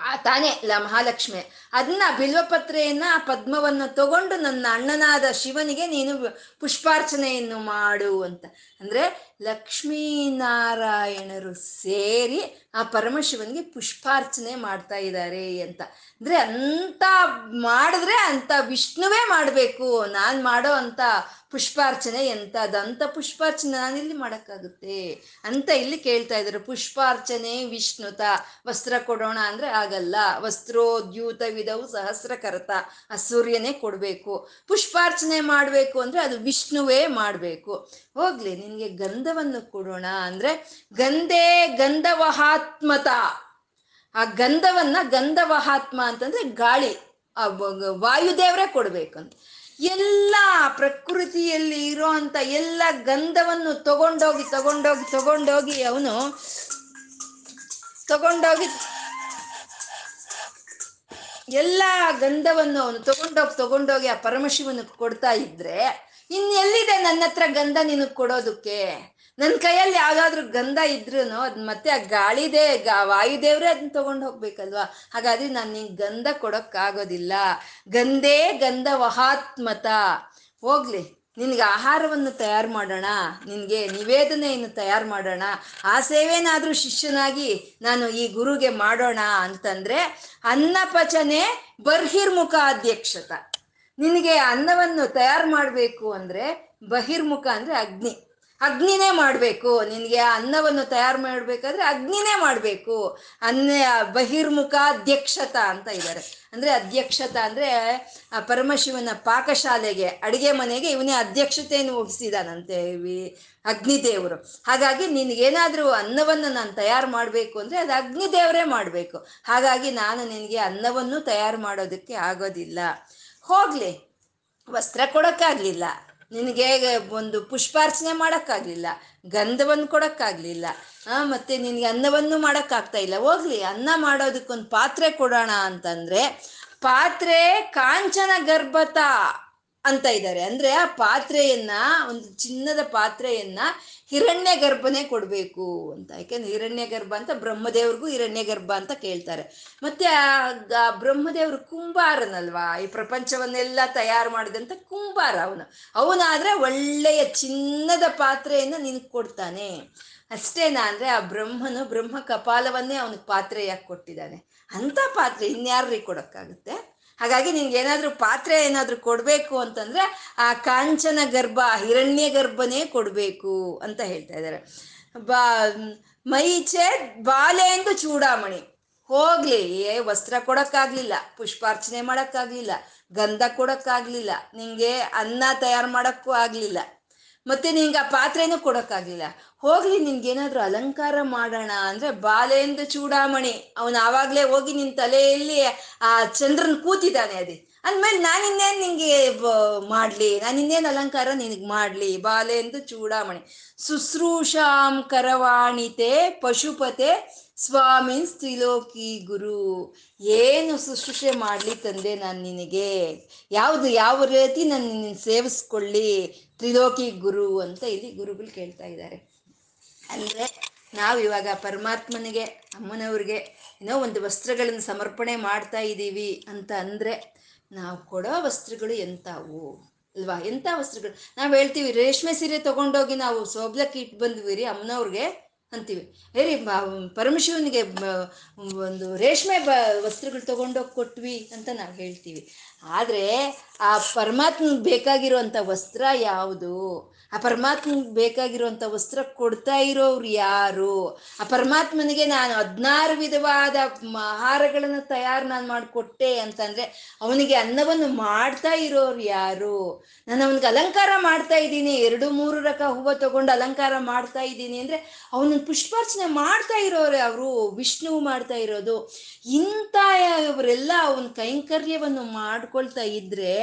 ಆ ತಾನೇ ಲ ಮಹಾಲಕ್ಷ್ಮಿ. ಅದನ್ನ ಬಿಲ್ವಪತ್ರೆಯನ್ನ ಆ ಪದ್ಮವನ್ನು ತಗೊಂಡು ನನ್ನ ಅಣ್ಣನಾದ ಶಿವನಿಗೆ ನೀನು ಪುಷ್ಪಾರ್ಚನೆಯನ್ನು ಮಾಡು ಅಂತ. ಅಂದ್ರೆ ಲಕ್ಷ್ಮೀನಾರಾಯಣರು ಸೇರಿ ಆ ಪರಮಶಿವನಿಗೆ ಪುಷ್ಪಾರ್ಚನೆ ಮಾಡ್ತಾ ಇದ್ದಾರೆ ಅಂತ. ಅಂದ್ರೆ ಅಂತ ಮಾಡಿದ್ರೆ ಅಂತ ವಿಷ್ಣುವೇ ಮಾಡಬೇಕು. ನಾನು ಮಾಡೋ ಅಂತ ಪುಷ್ಪಾರ್ಚನೆ ಎಂತದಂತ ಪುಷ್ಪಾರ್ಚನೆ ನಾನಿಲ್ಲಿ ಮಾಡೋಕ್ಕಾಗುತ್ತೆ ಅಂತ ಇಲ್ಲಿ ಕೇಳ್ತಾ ಇದ್ದಾರೆ. ಪುಷ್ಪಾರ್ಚನೆ ವಿಷ್ಣುತ. ವಸ್ತ್ರ ಕೊಡೋಣ ಅಂದ್ರೆ ಆಗಲ್ಲ. ವಸ್ತ್ರೋದ್ಯೂತವಿದವು ಸಹಸ್ರ ಕರತ. ಆ ಸೂರ್ಯನೇ ಕೊಡಬೇಕು. ಪುಷ್ಪಾರ್ಚನೆ ಮಾಡಬೇಕು ಅಂದ್ರೆ ಅದು ವಿಷ್ಣುವೇ ಮಾಡ್ಬೇಕು. ಹೋಗ್ಲಿ, ನಿನ್ಗೆ ಗಂಧವನ್ನು ಕೊಡೋಣ ಅಂದ್ರೆ ಗಂಧೇ ಗಂಧವಹಾತ್ಮತ. ಆ ಗಂಧವನ್ನ ಗಂಧವಹಾತ್ಮ ಅಂತಂದ್ರೆ ಗಾಳಿ, ಆ ವಾಯುದೇವರೇ ಕೊಡ್ಬೇಕಂತ. ಎಲ್ಲ ಪ್ರಕೃತಿಯಲ್ಲಿ ಇರೋ ಅಂತ ಎಲ್ಲ ಗಂಧವನ್ನು ತಗೊಂಡೋಗಿ ತಗೊಂಡೋಗಿ ತಗೊಂಡೋಗಿ ಅವನು, ತಗೊಂಡೋಗಿ ಎಲ್ಲ ಗಂಧವನ್ನು ಅವನು ತಗೊಂಡೋಗಿ ತಗೊಂಡೋಗಿ ಆ ಪರಮಶಿವನಿಗೆ ಕೊಡ್ತಾ ಇದ್ರೆ ಇನ್ನೆಲ್ಲಿದೆ ನನ್ನ ಹತ್ರ ಗಂಧ ನಿನಗೆ ಕೊಡೋದಕ್ಕೆ? ನನ್ನ ಕೈಯಲ್ಲಿ ಯಾವ್ದಾದ್ರು ಗಂಧ ಇದ್ರೂ ಅದ್ ಮತ್ತೆ ಆ ಗಾಳಿದೆ ಗಾ, ವಾಯುದೇವ್ರೆ ಅದನ್ನ ತಗೊಂಡು ಹೋಗ್ಬೇಕಲ್ವಾ? ಹಾಗಾದ್ರೆ ನಾನು ನಿಂಗೆ ಗಂಧ ಕೊಡೋಕ್ಕಾಗೋದಿಲ್ಲ. ಗಂಧೇ ಗಂಧ ವಹಾತ್ಮತ ಹೋಗ್ಲಿ, ನಿನಗೆ ಆಹಾರವನ್ನು ತಯಾರು ಮಾಡೋಣ. ನಿನಗೆ ನಿವೇದನೆಯನ್ನು ತಯಾರು ಮಾಡೋಣ. ಆ ಸೇವೆನಾದರೂ ಶಿಷ್ಯನಾಗಿ ನಾನು ಈ ಗುರುಗೆ ಮಾಡೋಣ ಅಂತಂದ್ರೆ ಅನ್ನಪಚನೆ ಬರ್ಹಿರ್ಮುಖ ಅಧ್ಯಕ್ಷತ ನಿನಗೆ ಅನ್ನವನ್ನು ತಯಾರು ಮಾಡಬೇಕು ಅಂದ್ರೆ ಬಹಿರ್ಮುಖ ಅಂದ್ರೆ ಅಗ್ನಿ. ಅಗ್ನಿನೇ ಮಾಡಬೇಕು. ನಿನಗೆ ಅನ್ನವನ್ನು ತಯಾರು ಮಾಡಬೇಕಾದ್ರೆ ಅಗ್ನಿನೇ ಮಾಡಬೇಕು. ಅನ್ನ ಬಹಿರ್ಮುಖ ಅಧ್ಯಕ್ಷತ ಅಂತ ಇದ್ದಾರೆ. ಅಂದರೆ ಅಧ್ಯಕ್ಷತ ಅಂದರೆ, ಆ ಪರಮಶಿವನ ಪಾಕಶಾಲೆಗೆ, ಅಡುಗೆ ಮನೆಗೆ ಇವನೇ ಅಧ್ಯಕ್ಷತೆಯನ್ನು ವಹಿಸಿದಾನಂತೆ ಅಗ್ನಿದೇವರು ಹಾಗಾಗಿ ನಿನಗೇನಾದರೂ ಅನ್ನವನ್ನು ನಾನು ತಯಾರು ಮಾಡಬೇಕು ಅಂದರೆ ಅದು ಅಗ್ನಿದೇವರೇ ಮಾಡಬೇಕು. ಹಾಗಾಗಿ ನಾನು ನಿನಗೆ ಅನ್ನವನ್ನು ತಯಾರು ಮಾಡೋದಕ್ಕೆ ಆಗೋದಿಲ್ಲ. ಹೋಗ್ಲಿ. ವಸ್ತ್ರ ಕೊಡೋಕ್ಕಾಗ್ಲಿಲ್ಲ. ನಿನಗೆ ಒಂದು ಪುಷ್ಪಾರ್ಚನೆ ಮಾಡೋಕ್ಕಾಗ್ಲಿಲ್ಲ. ಗಂಧವನ್ನು ಕೊಡೋಕ್ಕಾಗ್ಲಿಲ್ಲ. ಮತ್ತೆ ನಿನಗೆ ಅನ್ನವನ್ನು ಮಾಡೋಕ್ಕಾಗ್ತಾ ಇಲ್ಲ. ಹೋಗ್ಲಿ, ಅನ್ನ ಮಾಡೋದಕ್ಕೊಂದು ಪಾತ್ರೆ ಕೊಡೋಣ ಅಂತಂದರೆ ಪಾತ್ರೆ ಕಾಂಚನ ಗರ್ಭತ ಅಂತ ಇದ್ದಾರೆ. ಅಂದ್ರೆ ಆ ಪಾತ್ರೆಯನ್ನ, ಒಂದು ಚಿನ್ನದ ಪಾತ್ರೆಯನ್ನ ಹಿರಣ್ಯ ಗರ್ಭನೇ ಕೊಡಬೇಕು ಅಂತ. ಯಾಕೆಂದ್ರೆ ಹಿರಣ್ಯ ಗರ್ಭ ಅಂತ ಬ್ರಹ್ಮದೇವ್ರಿಗೂ ಹಿರಣ್ಯ ಗರ್ಭ ಅಂತ ಕೇಳ್ತಾರೆ. ಮತ್ತೆ ಆ ಬ್ರಹ್ಮದೇವರು ಕುಂಬಾರನಲ್ವಾ? ಈ ಪ್ರಪಂಚವನ್ನೆಲ್ಲ ತಯಾರು ಮಾಡಿದಂತ ಕುಂಬಾರ ಅವನು. ಅವನಾದ್ರೆ ಒಳ್ಳೆಯ ಚಿನ್ನದ ಪಾತ್ರೆಯನ್ನು ನಿನಗೆ ಕೊಡ್ತಾನೆ. ಅಷ್ಟೇನಾ? ಅಂದ್ರೆ ಆ ಬ್ರಹ್ಮನು ಬ್ರಹ್ಮ ಕಪಾಲವನ್ನೇ ಅವನಿಗೆ ಪಾತ್ರೆಯಾಗಿ ಕೊಟ್ಟಿದ್ದಾನೆ. ಅಂತ ಪಾತ್ರೆ ಇನ್ಯಾರ್ರಿ ಕೊಡೋಕ್ಕಾಗುತ್ತೆ? ಹಾಗಾಗಿ ನಿನ್ಗೆ ಏನಾದ್ರೂ ಪಾತ್ರೆ ಏನಾದ್ರೂ ಕೊಡ್ಬೇಕು ಅಂತಂದ್ರೆ ಆ ಕಾಂಚನ ಗರ್ಭ, ಹಿರಣ್ಯ ಗರ್ಭನೇ ಕೊಡ್ಬೇಕು ಅಂತ ಹೇಳ್ತಾ ಇದ್ದಾರೆ. ಬಾ ಮೈಚೆ ಬಾಲೆಂದು ಚೂಡಾಮಣಿ. ಹೋಗ್ಲಿ, ಏ, ವಸ್ತ್ರ ಕೊಡಕ್ಕಾಗ್ಲಿಲ್ಲ, ಪುಷ್ಪಾರ್ಚನೆ ಮಾಡಕ್ಕಾಗ್ಲಿಲ್ಲ, ಗಂಧ ಕೊಡಕ್ಕಾಗ್ಲಿಲ್ಲ, ನಿಂಗೆ ಅನ್ನ ತಯಾರು ಮಾಡಕ್ಕೂ ಆಗ್ಲಿಲ್ಲ. ಮತ್ತೆ ನಿಂಗೆ ಆ ಪಾತ್ರೆನೂ ಕೊಡಕ್ಕಾಗ್ಲಿಲ್ಲ. ಹೋಗ್ಲಿ, ನಿನ್ಗೇನಾದ್ರೂ ಅಲಂಕಾರ ಮಾಡೋಣ ಅಂದ್ರೆ ಬಾಲೆಂದು ಚೂಡಾಮಣಿ. ಅವನು ಆವಾಗ್ಲೇ ಹೋಗಿ ನಿನ್ ತಲೆಯಲ್ಲಿ ಆ ಚಂದ್ರನ್ ಕೂತಿದ್ದಾನೆ ಅದೇ. ಅಂದ್ಮೇಲೆ ನಾನಿನ್ನೇನ್ ನಿಂಗೆ ಮಾಡ್ಲಿ? ನಾನಿನ್ನೇನ್ ಅಲಂಕಾರ ನಿನಗ್ ಮಾಡ್ಲಿ? ಬಾಲೆಂದು ಚೂಡಾಮಣಿ. ಶುಶ್ರೂಷಾಂ ಕರವಾಣಿತೆ ಪಶುಪತೆ ಸ್ವಾಮಿನ್ ಸ್ತ್ರೀಲೋಕಿ ಗುರು. ಏನು ಶುಶ್ರೂಷೆ ಮಾಡ್ಲಿ ತಂದೆ ನಾನು ನಿನಗೆ? ಯಾವುದು, ಯಾವ ರೀತಿ ನಾನು ನಿನ್ನ ಸೇವಿಸ್ಕೊಳ್ಳಿ? ತ್ರಿಲೋಕಿ ಗುರು ಅಂತ ಇಲ್ಲಿ ಗುರುಗಳು ಕೇಳ್ತಾ ಇದ್ದಾರೆ. ಅಂದ್ರೆ ನಾವು ಇವಾಗ ಪರಮಾತ್ಮನಿಗೆ, ಅಮ್ಮನವ್ರಿಗೆ ಏನೋ ಒಂದು ವಸ್ತ್ರಗಳನ್ನು ಸಮರ್ಪಣೆ ಮಾಡ್ತಾ ಇದ್ದೀವಿ ಅಂತ ಅಂದ್ರೆ ನಾವು ಕೊಡೋ ವಸ್ತ್ರಗಳು ಎಂತಾವು ಅಲ್ವಾ? ಎಂಥ ವಸ್ತ್ರಗಳು? ನಾವು ಹೇಳ್ತೀವಿ, ರೇಷ್ಮೆ ಸೀರೆ ತಗೊಂಡೋಗಿ ನಾವು ಸೋಬ್ಲಕ್ಕೆ ಇಟ್ಟು ಬಂದ್ವಿ ರೀ, ಅಮ್ಮನವ್ರಿಗೆ. ಅಂತೀವಿ. ಹೇರಿ ಪರಮಶಿವನಿಗೆ ಒಂದು ರೇಷ್ಮೆ ಬ, ವಸ್ತ್ರಗಳು ತಗೊಂಡೋಗಿ ಕೊಟ್ವಿ ಅಂತ ನಾವು ಹೇಳ್ತೀವಿ. ಆದರೆ ಆ ಪರಮಾತ್ಮ ಬೇಕಾಗಿರುವಂಥ ವಸ್ತ್ರ ಯಾವುದು? ಆ ಪರಮಾತ್ಮನಿಗೆ ಬೇಕಾಗಿರುವಂಥ ವಸ್ತ್ರ ಕೊಡ್ತಾ ಇರೋರು ಯಾರು? ಆ ಪರಮಾತ್ಮನಿಗೆ ನಾನು ಹದಿನಾರು ವಿಧವಾದ ಆಹಾರಗಳನ್ನು ತಯಾರು ನಾನು ಮಾಡಿಕೊಟ್ಟೆ ಅಂತಂದರೆ ಅವನಿಗೆ ಅನ್ನವನ್ನು ಮಾಡ್ತಾ ಇರೋರು ಯಾರು? ನಾನು ಅವನಿಗೆ ಅಲಂಕಾರ ಮಾಡ್ತಾ ಇದ್ದೀನಿ, ಎರಡು ಮೂರು ರಕ ಹೂವು ತಗೊಂಡು ಅಲಂಕಾರ ಮಾಡ್ತಾ ಇದ್ದೀನಿ ಅಂದ್ರೆ ಅವನ ಪುಷ್ಪಾರ್ಚನೆ ಮಾಡ್ತಾ ಇರೋರು ಅವರು, ವಿಷ್ಣು ಮಾಡ್ತಾ ಇರೋದು. ಇಂಥ ಇವರೆಲ್ಲ ಅವನ ಕೈಂಕರ್ಯವನ್ನು ಮಾಡ್ಕೊಳ್ತಾ ಇದ್ರೆ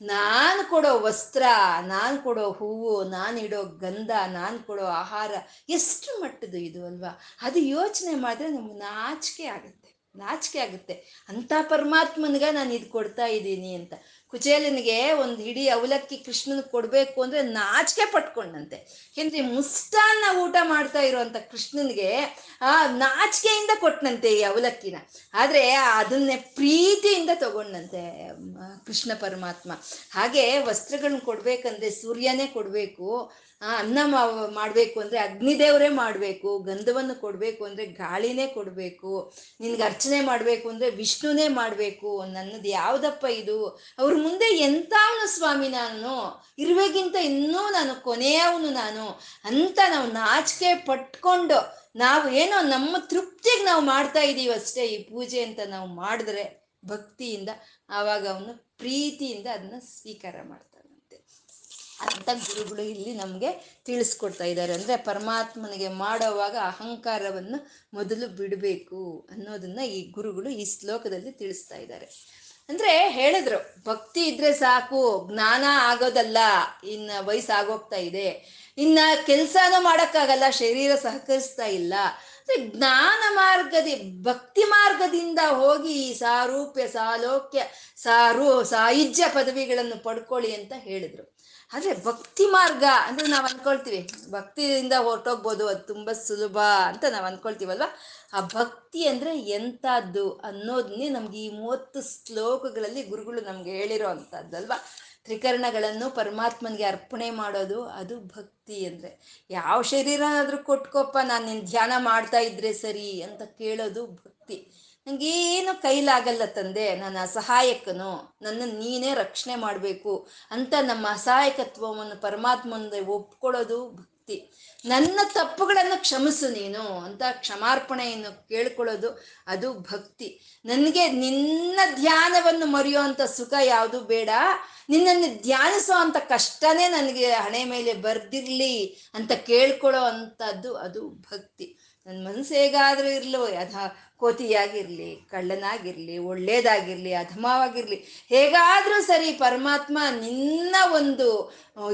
ನಾನು ಕೊಡೋ ವಸ್ತ್ರ, ನಾನು ಕೊಡೋ ಹೂವು ಇಡೋ ಗಂಧ, ನಾನು ಕೊಡೋ ಆಹಾರ, ಎಷ್ಟು ಮಟ್ಟದ್ದು ಇದು ಅಲ್ವಾ? ಅದು ಯೋಚನೆ ಮಾಡಿದ್ರೆ ನಮ್ಗೆ ನಾಚಿಕೆ ಆಗುತ್ತೆ. ನಾಚಿಕೆ ಆಗುತ್ತೆ. ಅಂತ ಪರಮಾತ್ಮನಿಗೆ ನಾನು ಇದು ಕೊಡ್ತಾ ಇದ್ದೀನಿ ಅಂತ. ಕುಚೇಲನಿಗೆ ಒಂದು ಹಿಡಿ ಅವಲಕ್ಕಿ ಕೃಷ್ಣನಿಗೆ ಕೊಡಬೇಕು ಅಂದ್ರೆ ನಾಚಿಕೆ ಪಟ್ಕೊಂಡಂತೆ. ಏಕೆಂದ್ರೆ ಮುಷ್ಟಾನ್ನ ಊಟ ಮಾಡ್ತಾ ಇರುವಂತ ಕೃಷ್ಣನಿಗೆ, ಆ, ನಾಚಿಕೆಯಿಂದ ಕೊಟ್ಟನಂತೆ ಈ ಅವಲಕ್ಕಿನ. ಆದರೆ ಅದನ್ನೇ ಪ್ರೀತಿಯಿಂದ ತಗೊಂಡಂತೆ ಕೃಷ್ಣ ಪರಮಾತ್ಮ. ಹಾಗೆ ವಸ್ತ್ರಗಳನ್ನ ಕೊಡಬೇಕಂದ್ರೆ ಸೂರ್ಯನೇ ಕೊಡ್ಬೇಕು. ಆ ಅನ್ನ ಮಾಡ್ಬೇಕು ಅಂದ್ರೆ ಅಗ್ನಿದೇವರೇ ಮಾಡ್ಬೇಕು, ಗಂಧವನ್ನು ಕೊಡ್ಬೇಕು ಅಂದ್ರೆ ಗಾಳಿನೇ ಕೊಡ್ಬೇಕು, ನಿನ್ಗೆ ಅರ್ಚನೆ ಮಾಡ್ಬೇಕು ಅಂದ್ರೆ ವಿಷ್ಣುನೇ ಮಾಡ್ಬೇಕು, ನನ್ನದು ಯಾವ್ದಪ್ಪ ಇದು? ಅವ್ರ ಮುಂದೆ ಎಂತಾವನು ಸ್ವಾಮಿ ನಾನು? ಇರುವೆಗಿಂತ ಇನ್ನೂ ನಾನು ಕೊನೆಯವನು ನಾನು. ಅಂತ ನಾವು ನಾಚಿಕೆ ಪಟ್ಕೊಂಡು ನಾವು ಏನೋ ನಮ್ಮ ತೃಪ್ತಿಗೆ ನಾವು ಮಾಡ್ತಾ ಇದೀವಿ ಅಷ್ಟೇ ಈ ಪೂಜೆ ಅಂತ ನಾವು ಮಾಡಿದ್ರೆ ಭಕ್ತಿಯಿಂದ ಆವಾಗ ಅವನು ಪ್ರೀತಿಯಿಂದ ಅದನ್ನ ಸ್ವೀಕಾರ ಮಾಡ್ತಾನಂತೆ ಅಂತ ಗುರುಗಳು ಇಲ್ಲಿ ನಮಗೆ ತಿಳಿಸ್ಕೊಡ್ತಾ ಇದ್ದಾರೆ. ಅಂದ್ರೆ ಪರಮಾತ್ಮನಿಗೆ ಮಾಡೋವಾಗ ಅಹಂಕಾರವನ್ನು ಮೊದಲು ಬಿಡಬೇಕು ಅನ್ನೋದನ್ನ ಈ ಗುರುಗಳು ಈ ಶ್ಲೋಕದಲ್ಲಿ ತಿಳಿಸ್ತಾ ಇದ್ದಾರೆ. ಅಂದ್ರೆ ಹೇಳಿದ್ರು, ಭಕ್ತಿ ಇದ್ರೆ ಸಾಕು, ಜ್ಞಾನ ಆಗೋದಲ್ಲ, ಇನ್ನ ವಯಸ್ಸಾಗೋಗ್ತಾ ಇದೆ, ಇನ್ನ ಕೆಲಸನೂ ಮಾಡಕ್ಕಾಗಲ್ಲ, ಶರೀರ ಸಹಕರಿಸ್ತಾ ಇಲ್ಲ. ಜ್ಞಾನ ಮಾರ್ಗದ, ಭಕ್ತಿ ಮಾರ್ಗದಿಂದ ಹೋಗಿ ಈ ಸಾರೂಪ್ಯ, ಸಾಲೋಕ್ಯ, ಸಾರು, ಸಾಯುಜ್ಯ ಪದವಿಗಳನ್ನು ಪಡ್ಕೊಳ್ಳಿ ಅಂತ ಹೇಳಿದ್ರು. ಆದ್ರೆ ಭಕ್ತಿ ಮಾರ್ಗ ಅಂದ್ರೆ ನಾವು ಅನ್ಕೊಳ್ತೀವಿ. ಭಕ್ತಿಯಿಂದ ಹೊರಟೋಗ್ಬೋದು, ಅದು ತುಂಬಾ ಸುಲಭ ಅಂತ ನಾವು ಅನ್ಕೊಳ್ತೀವಲ್ವಾ? ಆ ಭಕ್ತಿ ಅಂದ್ರೆ ಎಂಥದ್ದು ಅನ್ನೋದನ್ನೇ ನಮ್ಗೆ ಈ ಮೂವತ್ತು ಶ್ಲೋಕಗಳಲ್ಲಿ ಗುರುಗಳು ನಮ್ಗೆ ಹೇಳಿರೋ ಅಂಥದ್ದಲ್ವಾ ತ್ರಿಕರಣಗಳನ್ನು ಪರಮಾತ್ಮನಿಗೆ ಅರ್ಪಣೆ ಮಾಡೋದು, ಅದು ಭಕ್ತಿ ಅಂದ್ರೆ. ಯಾವ ಶರೀರನಾದ್ರೂ ಕೊಟ್ಕೊಪ್ಪ, ನಾನು ನಿನ್ ಧ್ಯಾನ ಮಾಡ್ತಾ ಇದ್ರೆ ಸರಿ ಅಂತ ಕೇಳೋದು ಭಕ್ತಿ. ನಂಗೇನು ಕೈಲಾಗಲ್ಲ ತಂದೆ ನಾನು ಅಸಹಾಯಕನು ನನ್ನ ನೀನೇ ರಕ್ಷಣೆ ಮಾಡಬೇಕು ಅಂತ ನಮ್ಮ ಅಸಹಾಯಕತ್ವವನ್ನು ಪರಮಾತ್ಮ ಒಪ್ಕೊಳ್ಳೋದು ಭಕ್ತಿ. ನನ್ನ ತಪ್ಪುಗಳನ್ನು ಕ್ಷಮಿಸು ನೀನು ಅಂತ ಕ್ಷಮಾರ್ಪಣೆಯನ್ನು ಕೇಳ್ಕೊಳ್ಳೋದು ಅದು ಭಕ್ತಿ. ನನಗೆ ನಿನ್ನ ಧ್ಯಾನವನ್ನು ಮರೆಯುವಂಥ ಸುಖ ಯಾವುದು ಬೇಡ, ನಿನ್ನನ್ನು ಧ್ಯಾನಿಸೋ ಅಂತ ಕಷ್ಟನೇ ನನಗೆ ಹಣೆ ಮೇಲೆ ಬರ್ದಿರ್ಲಿ ಅಂತ ಕೇಳ್ಕೊಳ್ಳೋ ಅಂಥದ್ದು ಅದು ಭಕ್ತಿ. ನನ್ನ ಮನಸ್ಸು ಹೇಗಾದರೂ ಇರಲೋ ಅಧ ಕೋತಿಯಾಗಿರಲಿ, ಕಳ್ಳನಾಗಿರಲಿ, ಒಳ್ಳೇದಾಗಿರಲಿ, ಅಧಮವಾಗಿರಲಿ, ಹೇಗಾದರೂ ಸರಿ ಪರಮಾತ್ಮ ನಿನ್ನ ಒಂದು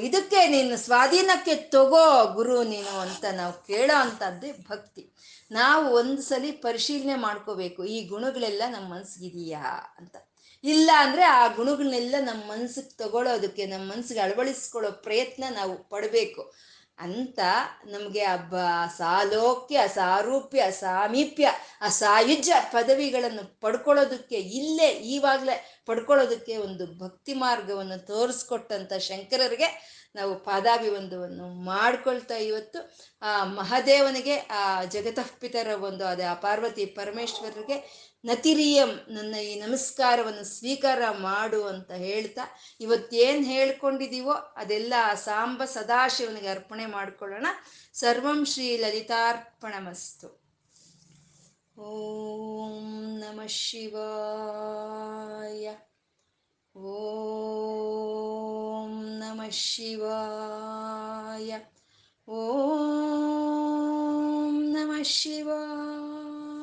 ಇದಕ್ಕೆ ನಿನ್ನ ಸ್ವಾಧೀನಕ್ಕೆ ತಗೋ ಗುರು ನೀನು ಅಂತ ನಾವು ಕೇಳೋ ಅಂಥದ್ದೇ ಭಕ್ತಿ. ನಾವು ಒಂದು ಸಲ ಪರಿಶೀಲನೆ ಮಾಡ್ಕೋಬೇಕು, ಈ ಗುಣಗಳೆಲ್ಲ ನಮ್ಮ ಮನಸ್ಸಿಗಿದೆಯಾ ಅಂತ. ಇಲ್ಲ ಅಂದರೆ ಆ ಗುಣಗಳನ್ನೆಲ್ಲ ನಮ್ಮ ಮನಸ್ಸಿಗೆ ತಗೊಳ್ಳೋದಕ್ಕೆ, ನಮ್ಮ ಮನಸ್ಸಿಗೆ ಅಳವಡಿಸ್ಕೊಳ್ಳೋ ಪ್ರಯತ್ನ ನಾವು ಪಡಬೇಕು. ಅಂತ ನಮಗೆ ಹಬ್ಬ ಸಾಲೋಕ್ಯ ಸಾರೂಪ್ಯ ಸಾಮೀಪ್ಯ ಆ ಪದವಿಗಳನ್ನು ಪಡ್ಕೊಳ್ಳೋದಕ್ಕೆ ಇಲ್ಲೇ, ಈವಾಗಲೇ ಪಡ್ಕೊಳ್ಳೋದಕ್ಕೆ ಒಂದು ಭಕ್ತಿ ಮಾರ್ಗವನ್ನು ತೋರಿಸ್ಕೊಟ್ಟಂಥ ಶಂಕರರಿಗೆ ನಾವು ಪಾದಾಭಿವಂದವನ್ನು ಮಾಡ್ಕೊಳ್ತಾ ಇವತ್ತು. ಆ ಮಹಾದೇವನಿಗೆ, ಆ ಜಗತಃಪಿತರ ಒಂದು ಅದೇ ಆ ಪಾರ್ವತಿ ಪರಮೇಶ್ವರರಿಗೆ ನತಿರಿಯಂ, ನನ್ನ ಈ ನಮಸ್ಕಾರವನ್ನು ಸ್ವೀಕಾರ ಮಾಡು ಅಂತ ಹೇಳ್ತಾ, ಇವತ್ತೇನು ಹೇಳ್ಕೊಂಡಿದೀವೋ ಅದೆಲ್ಲ ಆ ಸಾಂಬ ಸದಾಶಿವನಿಗೆ ಅರ್ಪಣೆ ಮಾಡ್ಕೊಳ್ಳೋಣ. ಸರ್ವಂ ಶ್ರೀ ಲಲಿತಾರ್ಪಣಮಸ್ತು. ಓಂ ನಮ ಶಿವಾಯ. ಓಂ ನಮ ಶಿವಾಯ. ಓಂ ನಮ ಶಿವಾಯ.